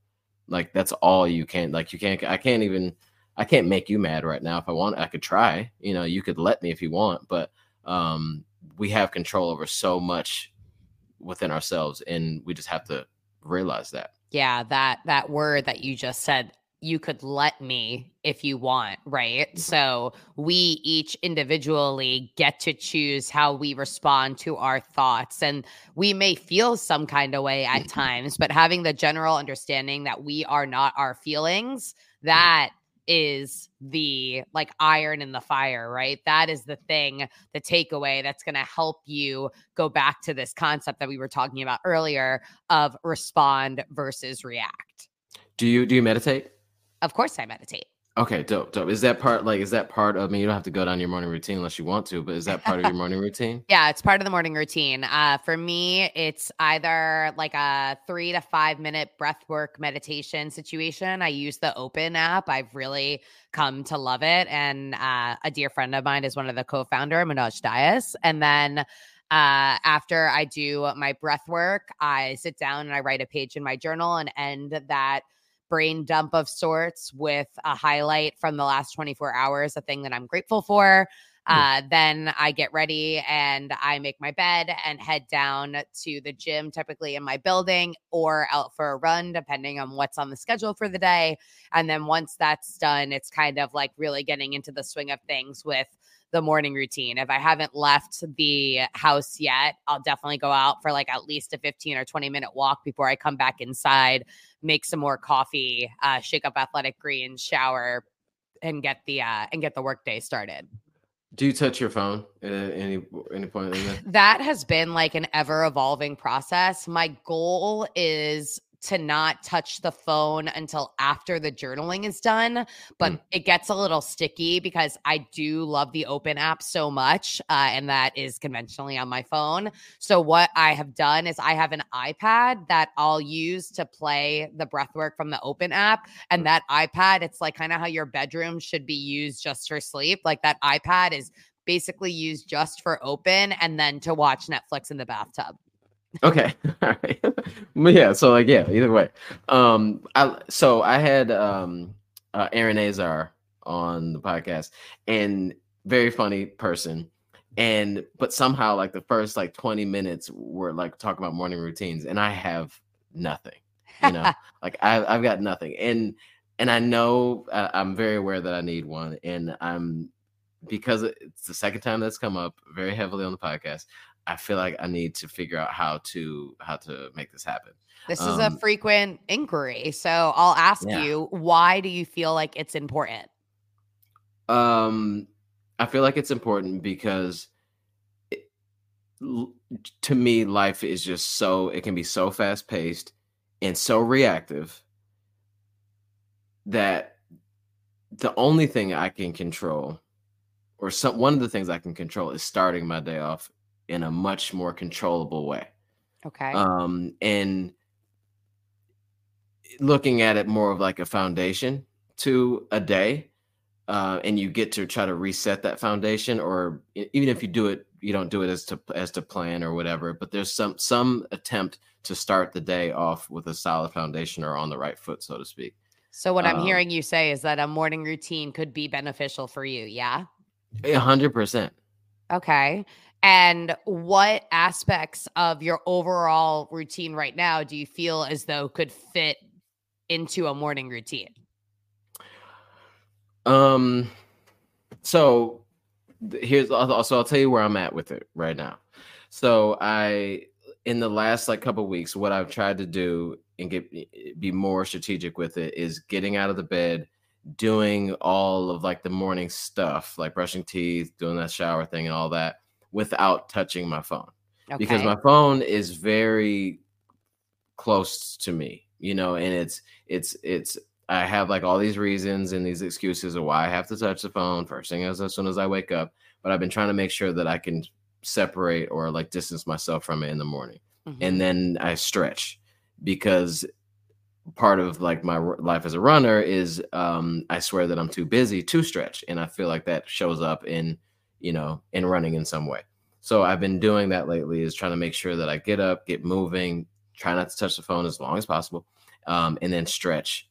Like that's all you can like you can't i can't even i can't make you mad right now if i want i could try you know you could let me if you want but um we have control over so much within ourselves and we just have to realize that yeah, that that word that you just said, you could let me if you want, right? Mm-hmm. So we each individually get to choose how we respond to our thoughts. And we may feel some kind of way at times, but having the general understanding that we are not our feelings, that is the like iron in the fire, right? That is the thing, the takeaway that's going to help you go back to this concept that we were talking about earlier of respond versus react. Do you do you meditate? Of course I meditate. Okay, dope, dope. Is that part like is that part of I mean you don't have to go down your morning routine unless you want to, but is that part of your morning routine? Yeah, it's part of the morning routine. Uh for me, it's either like a 3 to 5 minute breath work meditation situation. I use the Open app. I've really come to love it and uh, a dear friend of mine is one of the co-founder Manoj Dias and then uh, after I do my breath work, I sit down and I write a page in my journal and end that brain dump of sorts with a highlight from the last 24 hours, a thing that I'm grateful for. Uh, then I get ready and I make my bed and head down to the gym, typically in my building or out for a run, depending on what's on the schedule for the day. And then once that's done, it's kind of like really getting into the swing of things with the morning routine. If I haven't left the house yet, I'll definitely go out for like at least a 15 or 20 minute walk before I come back inside make some more coffee, uh, shake up athletic greens, shower, and get the uh, and get the workday started. Do you touch your phone at any any point in that? That has been like an ever evolving process. My goal is to not touch the phone until after the journaling is done, but mm. it gets a little sticky because I do love the open app so much. Uh, and that is conventionally on my phone. So, what I have done is I have an iPad that I'll use to play the breath work from the open app. And that iPad, it's like kind of how your bedroom should be used just for sleep. Like that iPad is basically used just for open and then to watch Netflix in the bathtub. Okay. All right. yeah. So like, yeah, either way. Um, I, so I had, um, uh, Erin Azar on the podcast and very funny person. And, but somehow like the first like 20 minutes were like talking about morning routines and I have nothing, you know, like I, I've got nothing. And, and I know uh, I'm very aware that I need one and I'm, because it's the second time that's come up very heavily on the podcast. I feel like I need to figure out how to how to make this happen. This um, is a um, frequent inquiry. So I'll ask yeah. you, why do you feel like it's important? Um I feel like it's important because it, to me life is just so it can be so fast paced and so reactive that the only thing I can control or some one of the things I can control is starting my day off in a much more controllable way. Okay. Um, and looking at it more of like a foundation to a day, uh, and you get to try to reset that foundation, or even if you do it, you don't do it as to as to plan or whatever. But there's some some attempt to start the day off with a solid foundation or on the right foot, so to speak. So what I'm um, hearing you say is that a morning routine could be beneficial for you. Yeah. A hundred percent. Okay. And what aspects of your overall routine right now do you feel as though could fit into a morning routine? Um, so here's also I'll tell you where I'm at with it right now. So I in the last like couple weeks, what I've tried to do and get be more strategic with it is getting out of the bed, doing all of like the morning stuff, like brushing teeth, doing that shower thing and all that without touching my phone okay. because my phone is very close to me, you know, and it's it's it's I have like all these reasons and these excuses of why I have to touch the phone first thing as, as soon as I wake up. But I've been trying to make sure that I can separate or like distance myself from it in the morning. Mm-hmm. And then I stretch because part of like my life as a runner is um I swear that I'm too busy to stretch and I feel like that shows up in you know, in running in some way. So I've been doing that lately is trying to make sure that I get up, get moving, try not to touch the phone as long as possible, um, and then stretch.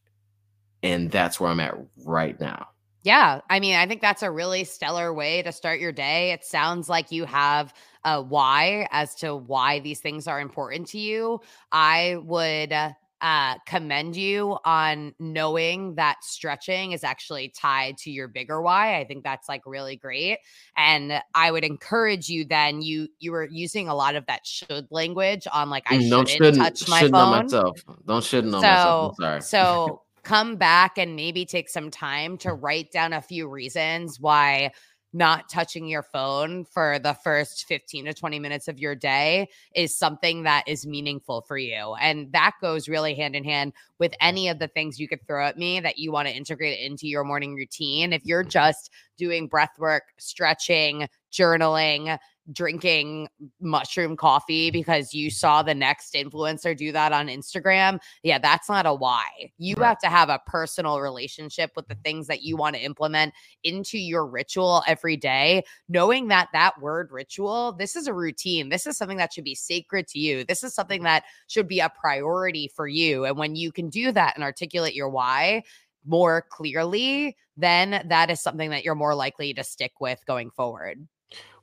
And that's where I'm at right now. Yeah. I mean, I think that's a really stellar way to start your day. It sounds like you have a why as to why these things are important to you. I would uh, commend you on knowing that stretching is actually tied to your bigger why. I think that's like really great. And I would encourage you then you you were using a lot of that should language on like I mm, shouldn't, shouldn't touch my shouldn't phone. On myself. Don't shouldn't on so, myself. I'm sorry. So come back and maybe take some time to write down a few reasons why not touching your phone for the first 15 to 20 minutes of your day is something that is meaningful for you. And that goes really hand in hand with any of the things you could throw at me that you want to integrate into your morning routine. If you're just doing breath work, stretching, journaling, drinking mushroom coffee because you saw the next influencer do that on Instagram, yeah, that's not a why. You right. have to have a personal relationship with the things that you want to implement into your ritual every day, knowing that that word ritual, this is a routine. This is something that should be sacred to you. This is something that should be a priority for you. And when you can do that and articulate your why, more clearly, then that is something that you're more likely to stick with going forward.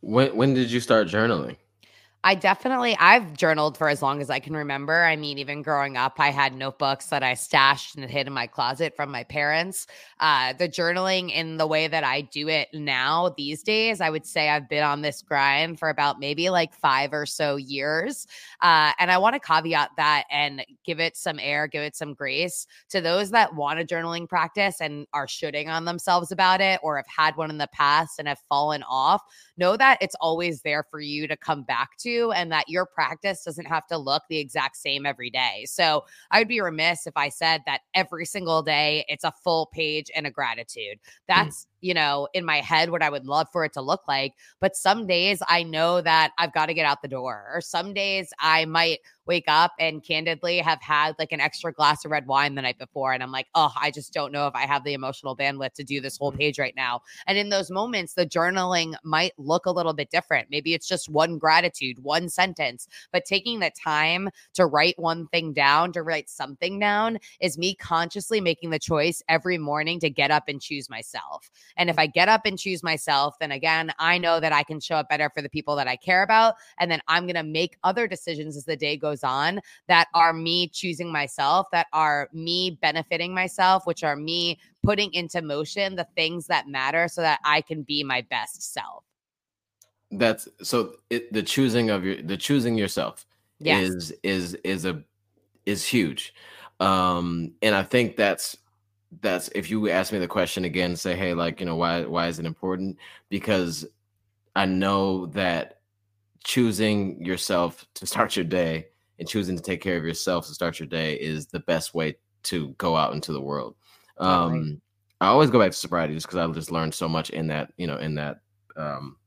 When when did you start journaling? I definitely I've journaled for as long as I can remember. I mean, even growing up, I had notebooks that I stashed and hid in my closet from my parents. Uh, the journaling in the way that I do it now these days, I would say I've been on this grind for about maybe like five or so years. Uh, and I want to caveat that and give it some air, give it some grace to those that want a journaling practice and are shooting on themselves about it or have had one in the past and have fallen off. Know that it's always there for you to come back to to, and that your practice doesn't have to look the exact same every day. So I would be remiss if I said that every single day it's a full page and a gratitude. Mm. That's, mm. You know, in my head what I would love for it to look like. But some days I know that I've got to get out the door, or some days I might wake up and candidly have had like an extra glass of red wine the night before. And I'm like, oh, I just don't know if I have the emotional bandwidth to do this whole mm. page right now. And in those moments, the journaling might look a little bit different. Maybe it's just one gratitude, one sentence, but taking the time to write one thing down, to write something down, is me consciously making the choice every morning to get up and choose myself. And if I get up and choose myself, then again, I know that I can show up better for the people that I care about. And then I'm going to make other decisions as the day goes on that are me choosing myself, that are me benefiting myself, which are me putting into motion the things that matter so that I can be my best self. That's so it, the choosing of your the choosing yourself yes. is is is a is huge. Um and I think that's that's if you ask me the question again say hey like you know why why is it important because I know that choosing yourself to start your day and choosing to take care of yourself to start your day is the best way to go out into the world. Um, I always go back to sobriety just because I just learned so much in that, you know, in that, um,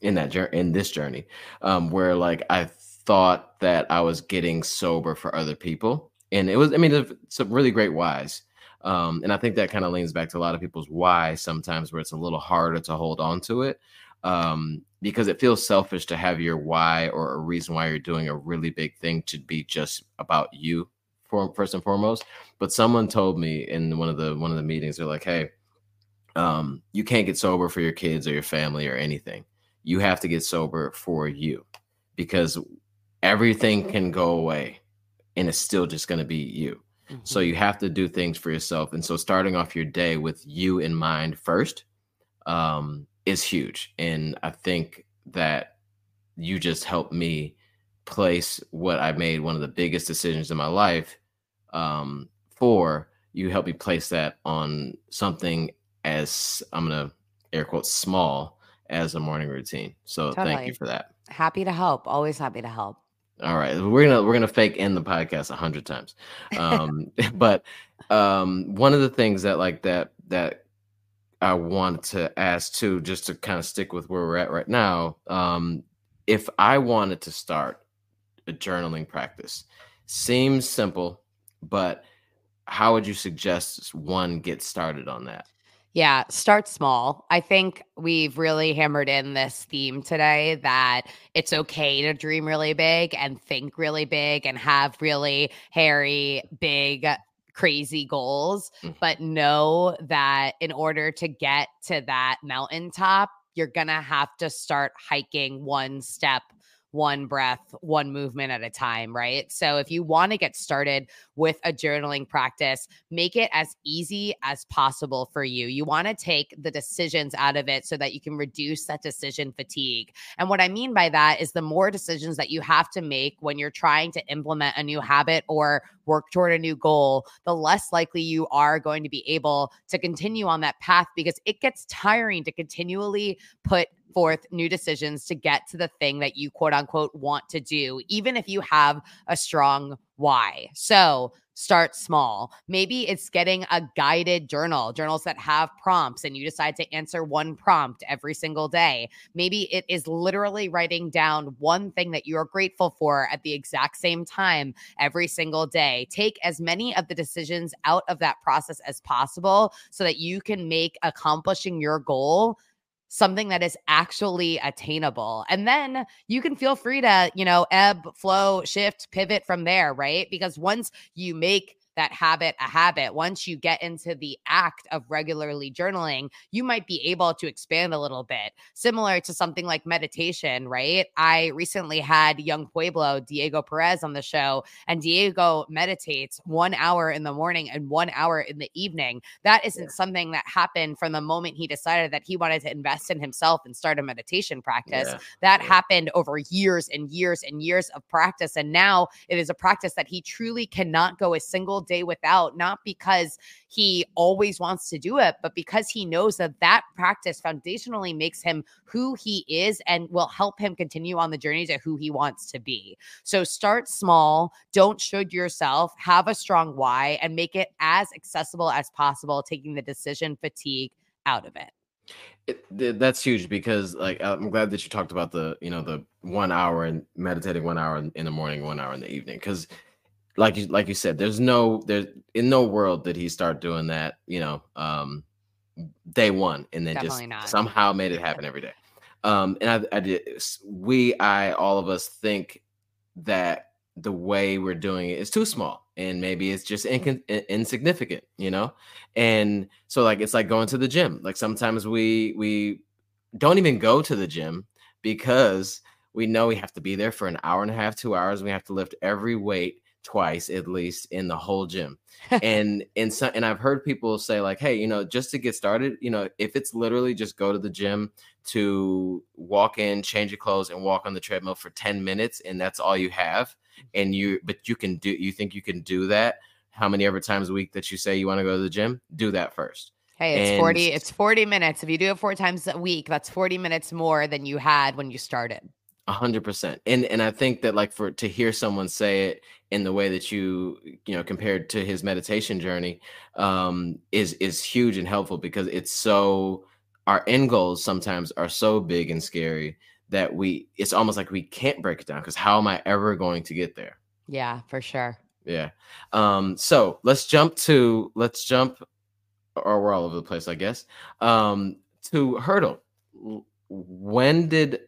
in that journey, in this journey, um, where like I thought that I was getting sober for other people, and it was, I mean, some really great whys. Um, and I think that kind of leans back to a lot of people's why sometimes, where it's a little harder to hold on to it. Um, because it feels selfish to have your why or a reason why you're doing a really big thing to be just about you for, first and foremost but someone told me in one of the one of the meetings they're like hey um, you can't get sober for your kids or your family or anything you have to get sober for you because everything can go away and it's still just going to be you mm-hmm. so you have to do things for yourself and so starting off your day with you in mind first um, is huge. And I think that you just helped me place what I made one of the biggest decisions in my life um, for. You helped me place that on something as I'm going to air quotes small as a morning routine. So totally. thank you for that. Happy to help. Always happy to help. All right, we're gonna we're gonna fake end the podcast a hundred times, um, but um, one of the things that like that that I wanted to ask too, just to kind of stick with where we're at right now. Um, if I wanted to start a journaling practice, seems simple, but how would you suggest one get started on that? Yeah, start small. I think we've really hammered in this theme today that it's okay to dream really big and think really big and have really hairy, big crazy goals, mm. but know that in order to get to that mountaintop, you're going to have to start hiking one step one breath, one movement at a time, right? So if you want to get started with a journaling practice, make it as easy as possible for you. You want to take the decisions out of it so that you can reduce that decision fatigue. And what I mean by that is the more decisions that you have to make when you're trying to implement a new habit or work toward a new goal, the less likely you are going to be able to continue on that path because it gets tiring to continually put forth new decisions to get to the thing that you quote unquote want to do, even if you have a strong why. So start small. Maybe it's getting a guided journal, journals that have prompts, and you decide to answer one prompt every single day. Maybe it is literally writing down one thing that you're grateful for at the exact same time every single day. Take as many of the decisions out of that process as possible so that you can make accomplishing your goal something that is actually attainable. And then you can feel free to, you know, ebb, flow, shift, pivot from there, right? Because once you make that habit a habit. Once you get into the act of regularly journaling, you might be able to expand a little bit, similar to something like meditation, right? I recently had Yung Pueblo, Diego Perez, on the show, and Diego meditates one hour in the morning and one hour in the evening. That isn't yeah. something that happened from the moment he decided that he wanted to invest in himself and start a meditation practice. Yeah. That yeah. happened over years and years and years of practice. And now it is a practice that he truly cannot go a single day without, not because he always wants to do it, but because he knows that that practice foundationally makes him who he is and will help him continue on the journey to who he wants to be. So start small, don't should yourself, have a strong why, and make it as accessible as possible, taking the decision fatigue out of it. It, that's huge because like I'm glad that you talked about the you know the one hour and meditating one hour in, the morning, one hour in the evening because like you like you said, there's no there's in no world did he start doing that you know um day one and then Definitely just not. somehow made it happen every day. Um and I, I did we I all of us think that the way we're doing it is too small and maybe it's just in- insignificant you know and so like it's like going to the gym like sometimes we we don't even go to the gym because we know we have to be there for an hour and a half two hours we have to lift every weight twice at least in the whole gym. And and so and i've heard people say like hey you know just to get started you know if it's literally just go to the gym to walk in change your clothes and walk on the treadmill for 10 minutes and that's all you have and you but you can do you think you can do that how many ever times a week that you say you want to go to the gym do that first. Hey it's and 40 it's 40 minutes if you do it four times a week that's 40 minutes more than you had when you started. A hundred percent and and i think that like for to hear someone say it in the way that you you know compared to his meditation journey um is is huge and helpful because it's so our end goals sometimes are so big and scary that we it's almost like we can't break it down because how am I ever going to get there? Yeah, for sure. Yeah. Um, so let's jump to let's jump or we're all over the place, I guess. Um, to hurdle. When did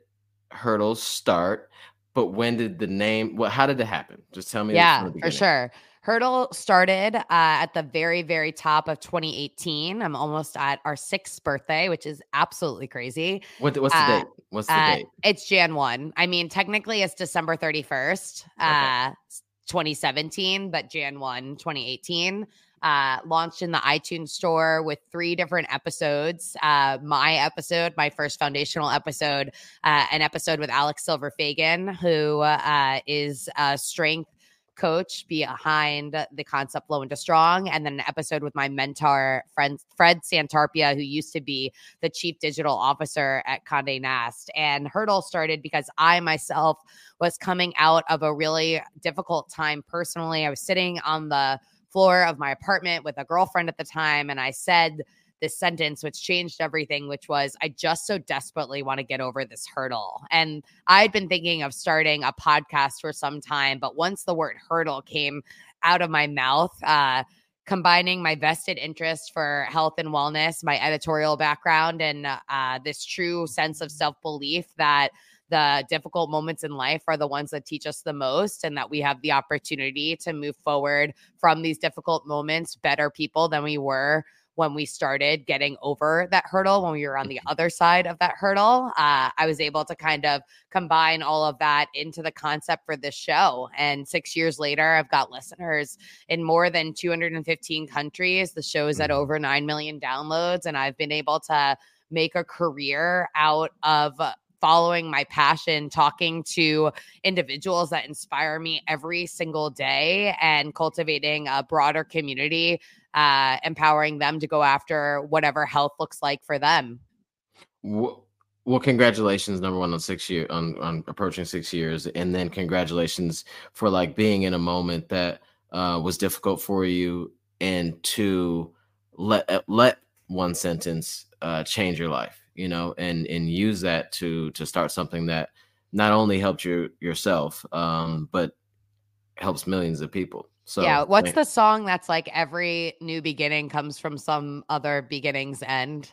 hurdles start? But when did the name? Well, how did it happen? Just tell me. Yeah, for sure. Hurdle started uh, at the very, very top of 2018. I'm almost at our sixth birthday, which is absolutely crazy. What, what's the uh, date? What's the uh, date? It's Jan 1. I mean, technically, it's December 31st, okay. Uh, 2017, but Jan 1, 2018. Uh, launched in the iTunes store with three different episodes. Uh, my episode, my first foundational episode, uh, an episode with Alex Silver Fagan, who uh, is a strength coach behind the concept Flow into Strong, and then an episode with my mentor, friend Fred Santarpia, who used to be the chief digital officer at Conde Nast. And Hurdle started because I myself was coming out of a really difficult time personally. I was sitting on the floor of my apartment with a girlfriend at the time, and I said, this sentence, which changed everything, which was, I just so desperately want to get over this hurdle. And I'd been thinking of starting a podcast for some time, but once the word hurdle came out of my mouth, uh, combining my vested interest for health and wellness, my editorial background, and uh, this true sense of self belief that the difficult moments in life are the ones that teach us the most, and that we have the opportunity to move forward from these difficult moments better people than we were when we started getting over that hurdle, when we were on the mm-hmm. other side of that hurdle, uh, I was able to kind of combine all of that into the concept for this show. And six years later, I've got listeners in more than 215 countries. The show is at mm-hmm. over 9 million downloads, and I've been able to make a career out of following my passion, talking to individuals that inspire me every single day, and cultivating a broader community uh, empowering them to go after whatever health looks like for them. Well, well, congratulations, number one, on six year on, on approaching six years, and then congratulations for like being in a moment that uh, was difficult for you, and to let uh, let one sentence uh, change your life, you know, and and use that to to start something that not only helped you yourself, um, but helps millions of people. So yeah, what's the song that's like every new beginning comes from some other beginning's end?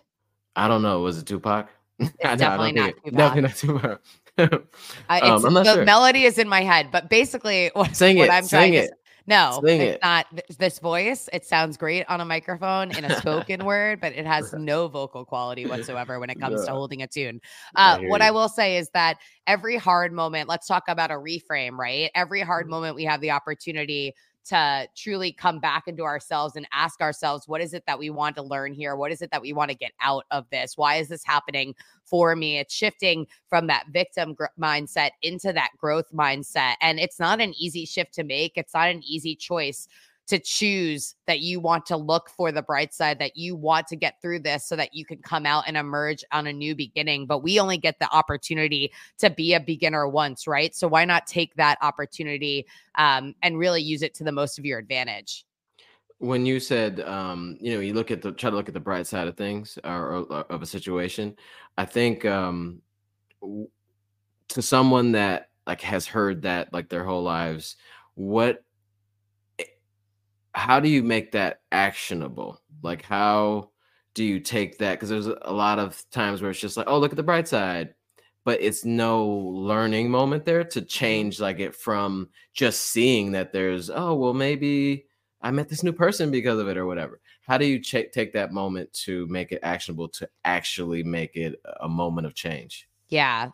I don't know. Was it Tupac? It's definitely, not Tupac. definitely not Tupac. uh, um, the sure. melody is in my head, but basically, what, sing what I'm trying to say it. to no, Sing it's it. not this voice. It sounds great on a microphone in a spoken word, but it has no vocal quality whatsoever when it comes to holding a tune. Uh, I what you. I will say is that every hard moment, let's talk about a reframe, right? Every hard mm-hmm. moment we have the opportunity to truly come back into ourselves and ask ourselves, what is it that we want to learn here? What is it that we want to get out of this? Why is this happening for me? It's shifting from that victim gr- mindset into that growth mindset. And it's not an easy shift to make, it's not an easy choice to choose that you want to look for the bright side, that you want to get through this so that you can come out and emerge on a new beginning. But we only get the opportunity to be a beginner once, right? So why not take that opportunity um, and really use it to the most of your advantage? When you said, um, you know, you look at the try to look at the bright side of things or, or of a situation, I think um, to someone that like has heard that like their whole lives, what how do you make that actionable? Like how do you take that? Because there's a lot of times where it's just like, oh, look at the bright side, but it's no learning moment there to mm-hmm. change like it from just seeing that there's, oh, well, maybe I met this new person because of it or whatever. How do you ch- take that moment to make it actionable to actually make it a moment of change? Yeah.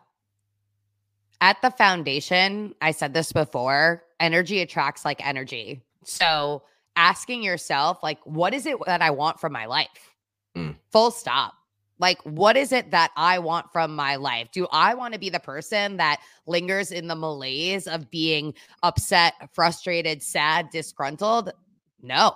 At the foundation, I said this before energy attracts like energy. So asking yourself, like, what is it that I want from my life? Mm. Full stop. Like, what is it that I want from my life? Do I want to be the person that lingers in the malaise of being upset, frustrated, sad, disgruntled? No,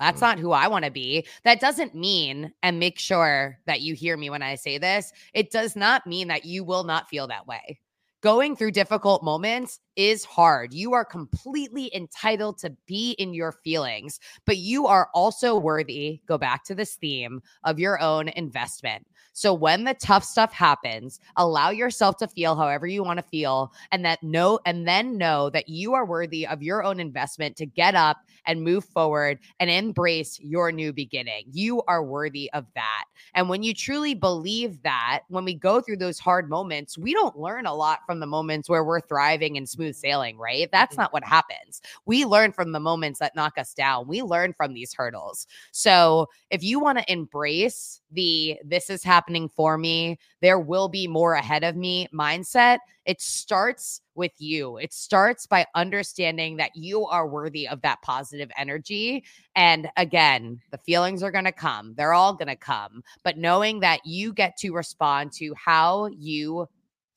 that's mm. not who I want to be. That doesn't mean, and make sure that you hear me when I say this, it does not mean that you will not feel that way going through difficult moments is hard. You are completely entitled to be in your feelings, but you are also worthy, go back to this theme of your own investment. So when the tough stuff happens, allow yourself to feel however you want to feel and that know and then know that you are worthy of your own investment to get up and move forward and embrace your new beginning. You are worthy of that. And when you truly believe that, when we go through those hard moments, we don't learn a lot from the moments where we're thriving and smooth sailing, right? That's mm-hmm. not what happens. We learn from the moments that knock us down. We learn from these hurdles. So if you want to embrace the this is happening for me, there will be more ahead of me mindset, it starts with you. It starts by understanding that you are worthy of that positive energy. And again, the feelings are going to come, they're all going to come, but knowing that you get to respond to how you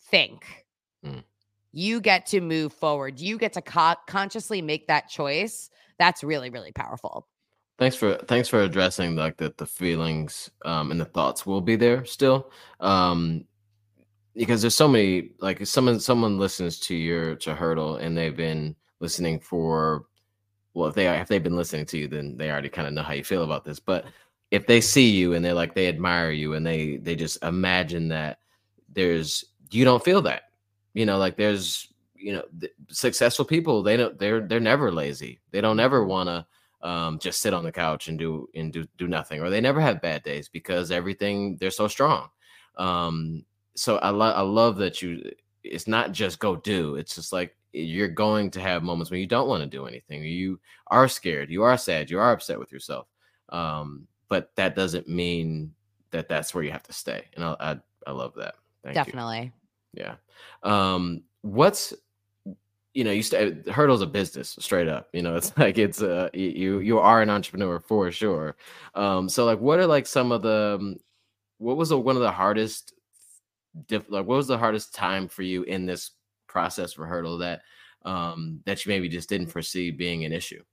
think. Mm. You get to move forward. You get to co- consciously make that choice. That's really, really powerful. Thanks for thanks for addressing like that the feelings um and the thoughts will be there still. Um because there's so many like someone someone listens to your to hurdle and they've been listening for well if they if they've been listening to you then they already kind of know how you feel about this but if they see you and they're like they admire you and they they just imagine that there's you don't feel that you know like there's you know successful people they don't they're they're never lazy they don't ever want to um, just sit on the couch and do and do do nothing, or they never have bad days because everything they're so strong. Um, so I love I love that you. It's not just go do. It's just like you're going to have moments when you don't want to do anything. You are scared. You are sad. You are upset with yourself. Um, but that doesn't mean that that's where you have to stay. And I I, I love that. Thank Definitely. You. Yeah. Um, what's you know, you st- hurdles a business straight up. You know, it's like it's uh you you are an entrepreneur for sure. Um, so like, what are like some of the um, what was one of the hardest diff- like what was the hardest time for you in this process for hurdle that um that you maybe just didn't foresee being an issue?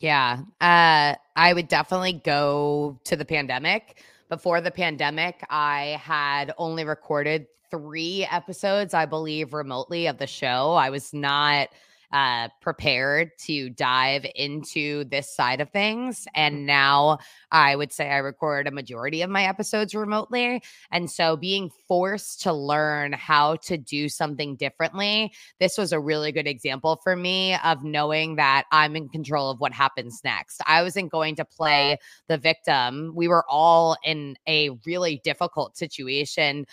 Yeah, uh, I would definitely go to the pandemic. Before the pandemic, I had only recorded three episodes, I believe, remotely of the show. I was not uh, prepared to dive into this side of things. And mm-hmm. now I would say I record a majority of my episodes remotely. And so being forced to learn how to do something differently, this was a really good example for me of knowing that I'm in control of what happens next. I wasn't going to play the victim. We were all in a really difficult situation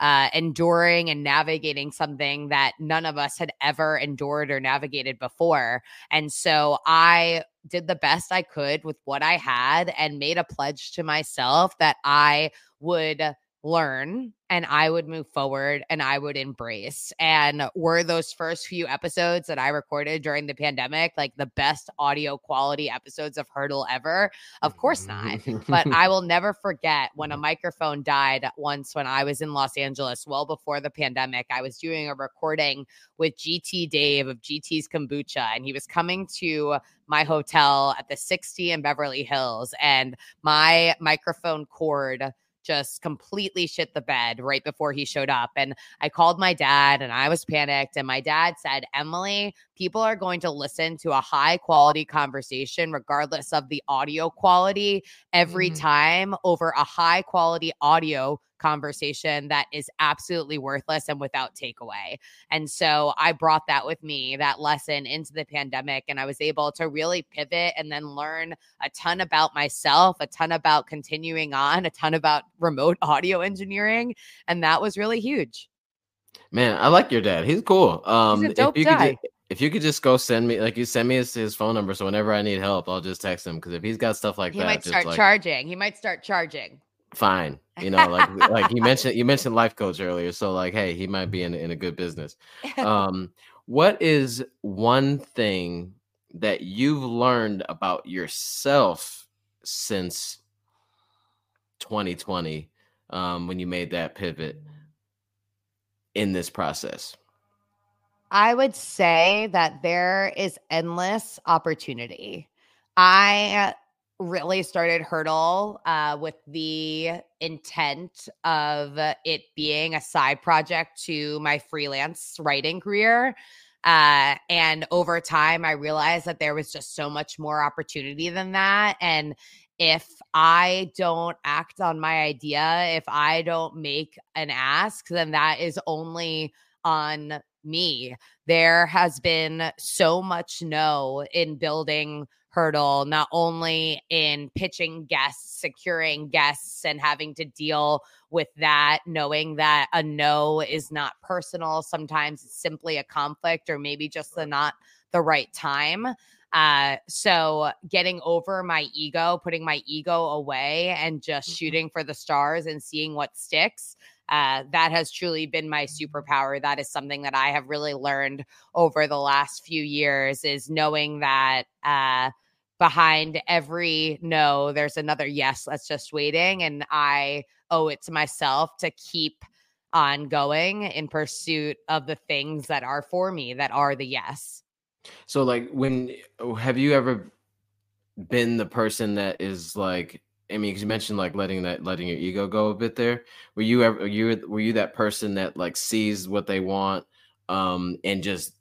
uh, enduring and navigating something that none of us had ever endured or navigated before. And so I did the best I could with what I had and made a pledge to myself that I would learn and I would move forward and I would embrace. And were those first few episodes that I recorded during the pandemic like the best audio quality episodes of Hurdle ever? Of course not. but I will never forget when a mm-hmm. microphone died once when I was in Los Angeles, well before the pandemic. I was doing a recording with GT Dave of GT's Kombucha, and he was coming to my hotel at the 60 in Beverly Hills, and my microphone cord just completely shit the bed right before he showed up. And I called my dad and I was panicked. And my dad said, Emily, people are going to listen to a high quality conversation, regardless of the audio quality, every mm-hmm. time over a high quality audio conversation that is absolutely worthless and without takeaway. And so I brought that with me, that lesson into the pandemic. And I was able to really pivot and then learn a ton about myself, a ton about continuing on, a ton about remote audio engineering. And that was really huge. Man, I like your dad. He's cool. Um, He's a dope if you guy. Could, if you could just go send me, like you send me his, his phone number, so whenever I need help, I'll just text him. Because if he's got stuff like he that, he might start like, charging. He might start charging. Fine, you know, like like you mentioned, you mentioned life coach earlier, so like, hey, he might be in in a good business. Um, what is one thing that you've learned about yourself since 2020 um, when you made that pivot in this process? I would say that there is endless opportunity. I really started Hurdle uh, with the intent of it being a side project to my freelance writing career. Uh, and over time, I realized that there was just so much more opportunity than that. And if I don't act on my idea, if I don't make an ask, then that is only on me. There has been so much no in building hurdle, not only in pitching guests, securing guests, and having to deal with that, knowing that a no is not personal. Sometimes it's simply a conflict or maybe just the not the right time. Uh, so getting over my ego, putting my ego away and just mm-hmm. shooting for the stars and seeing what sticks. Uh, that has truly been my superpower. That is something that I have really learned over the last few years is knowing that uh, behind every no, there's another yes that's just waiting. And I owe it to myself to keep on going in pursuit of the things that are for me, that are the yes. So, like, when have you ever been the person that is like, I mean, because you mentioned like letting that letting your ego go a bit there. Were you ever you were you that person that like sees what they want um and just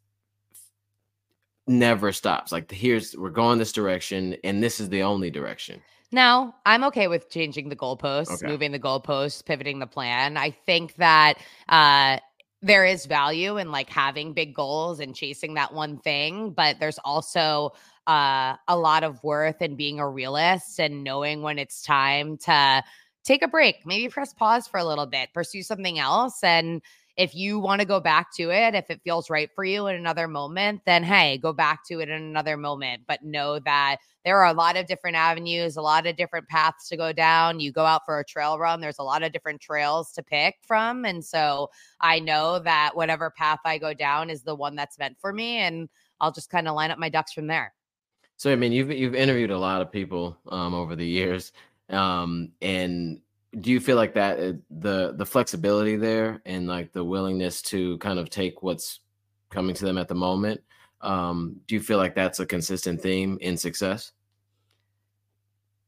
never stops. Like here's we're going this direction, and this is the only direction. No, I'm okay with changing the goalposts, okay. moving the goalposts, pivoting the plan. I think that uh there is value in like having big goals and chasing that one thing, but there's also uh, a lot of worth in being a realist and knowing when it's time to take a break, maybe press pause for a little bit, pursue something else, and if you want to go back to it, if it feels right for you in another moment, then hey, go back to it in another moment. But know that there are a lot of different avenues, a lot of different paths to go down. You go out for a trail run, there's a lot of different trails to pick from. And so I know that whatever path I go down is the one that's meant for me. And I'll just kind of line up my ducks from there. So I mean, you've you've interviewed a lot of people um, over the years, um, and do you feel like that uh, the the flexibility there and like the willingness to kind of take what's coming to them at the moment um do you feel like that's a consistent theme in success?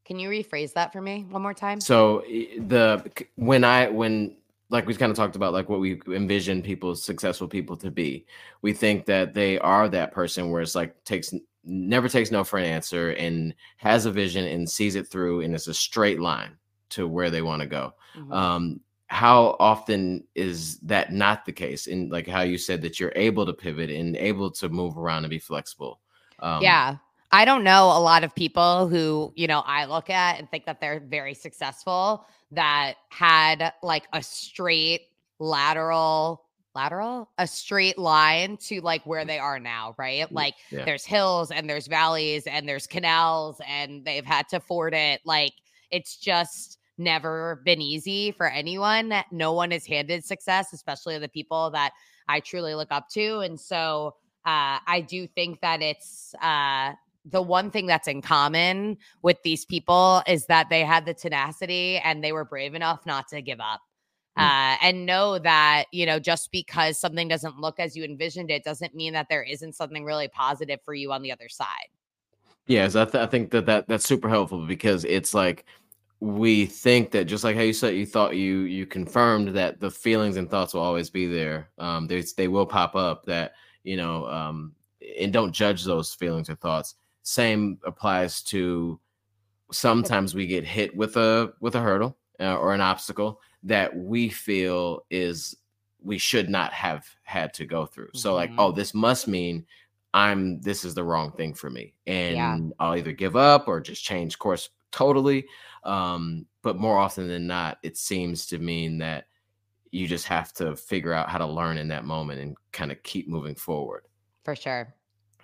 Can you rephrase that for me one more time? So the when i when like we've kind of talked about like what we envision people successful people to be we think that they are that person where it's like takes never takes no for an answer and has a vision and sees it through and it's a straight line to where they want to go. Mm-hmm. Um, how often is that not the case? And like how you said that you're able to pivot and able to move around and be flexible. Um, yeah. I don't know a lot of people who, you know, I look at and think that they're very successful that had like a straight lateral lateral a straight line to like where they are now right like yeah. there's hills and there's valleys and there's canals and they've had to ford it like it's just never been easy for anyone. No one is handed success, especially the people that I truly look up to. And so uh, I do think that it's uh, the one thing that's in common with these people is that they had the tenacity and they were brave enough not to give up. Mm. Uh, and know that you know just because something doesn't look as you envisioned it doesn't mean that there isn't something really positive for you on the other side. Yes i, th- I think that, that that's super helpful because it's like we think that just like how you said you thought you you confirmed that the feelings and thoughts will always be there um they, they will pop up that you know um and don't judge those feelings or thoughts. Same applies to sometimes we get hit with a with a hurdle uh, or an obstacle that we feel is we should not have had to go through. So like, oh, mm-hmm. this must mean I'm this is the wrong thing for me. And yeah. I'll either give up or just change course totally. Um, but more often than not, it seems to mean that you just have to figure out how to learn in that moment and kind of keep moving forward. For sure.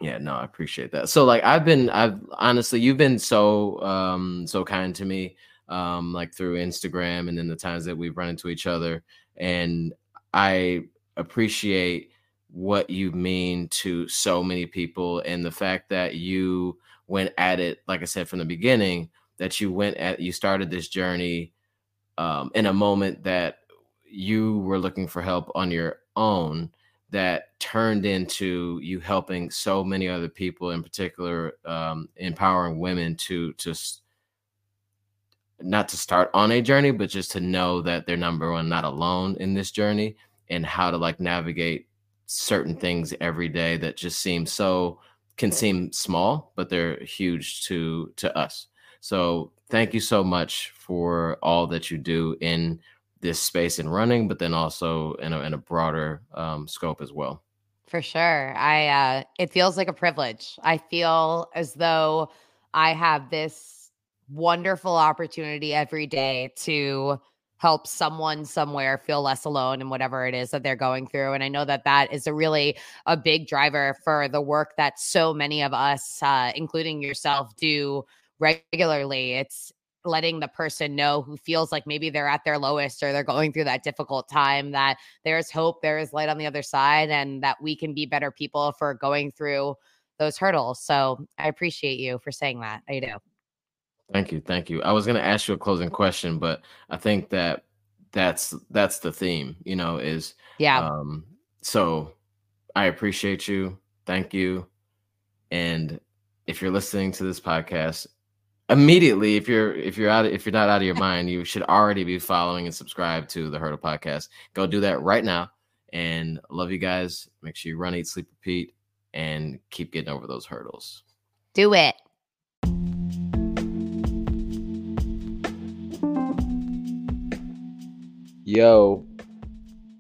Yeah, no, I appreciate that. So like I've been I've honestly you've been so um so kind to me um like through Instagram and then the times that we've run into each other. And I appreciate what you mean to so many people and the fact that you went at it like I said from the beginning that you went at you started this journey um in a moment that you were looking for help on your own that turned into you helping so many other people, in particular, um, empowering women to to not to start on a journey, but just to know that they're number one, not alone in this journey, and how to like navigate certain things every day that just seem so can seem small, but they're huge to to us. So thank you so much for all that you do in this space in running, but then also in a, in a broader um, scope as well. For sure. I, uh, it feels like a privilege. I feel as though I have this wonderful opportunity every day to help someone somewhere feel less alone in whatever it is that they're going through and i know that that is a really a big driver for the work that so many of us uh, including yourself do regularly it's letting the person know who feels like maybe they're at their lowest or they're going through that difficult time that there's hope, there is light on the other side, and that we can be better people for going through those hurdles. So I appreciate you for saying that. I do. Thank you. Thank you. I was going to ask you a closing question, but I think that that's that's the theme, you know, is yeah. Um so I appreciate you. Thank you. And if you're listening to this podcast, immediately if you're if you're out if you're not out of your mind you should already be following and subscribe to the hurdle podcast go do that right now and love you guys make sure you run eat sleep repeat and keep getting over those hurdles do it yo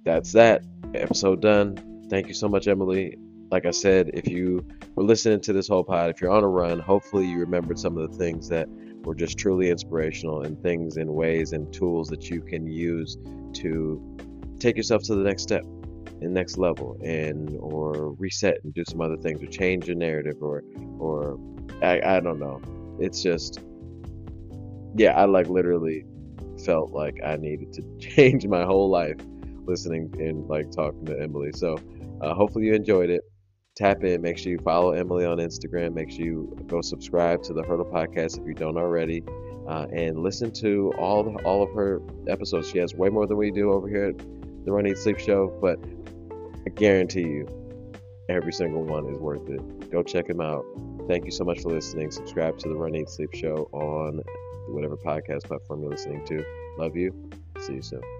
that's that. Episode done. Thank you so much emily. Like I said, if you were listening to this whole pod, if you're on a run, hopefully you remembered some of the things that were just truly inspirational and things and ways and tools that you can use to take yourself to the next step and next level and or reset and do some other things or change your narrative or or I, I don't know. It's just yeah, I like literally felt like I needed to change my whole life listening and like talking to Emily. So uh, hopefully you enjoyed it tap in. Make sure you follow Emily on Instagram. Make sure you go subscribe to the Hurdle Podcast if you don't already, uh, and listen to all the, all of her episodes. She has way more than we do over here at the Run Eat Sleep Show, but I guarantee you, every single one is worth it. Go check them out. Thank you so much for listening. Subscribe to the Run Eat Sleep Show on whatever podcast platform you're listening to. Love you. See you soon.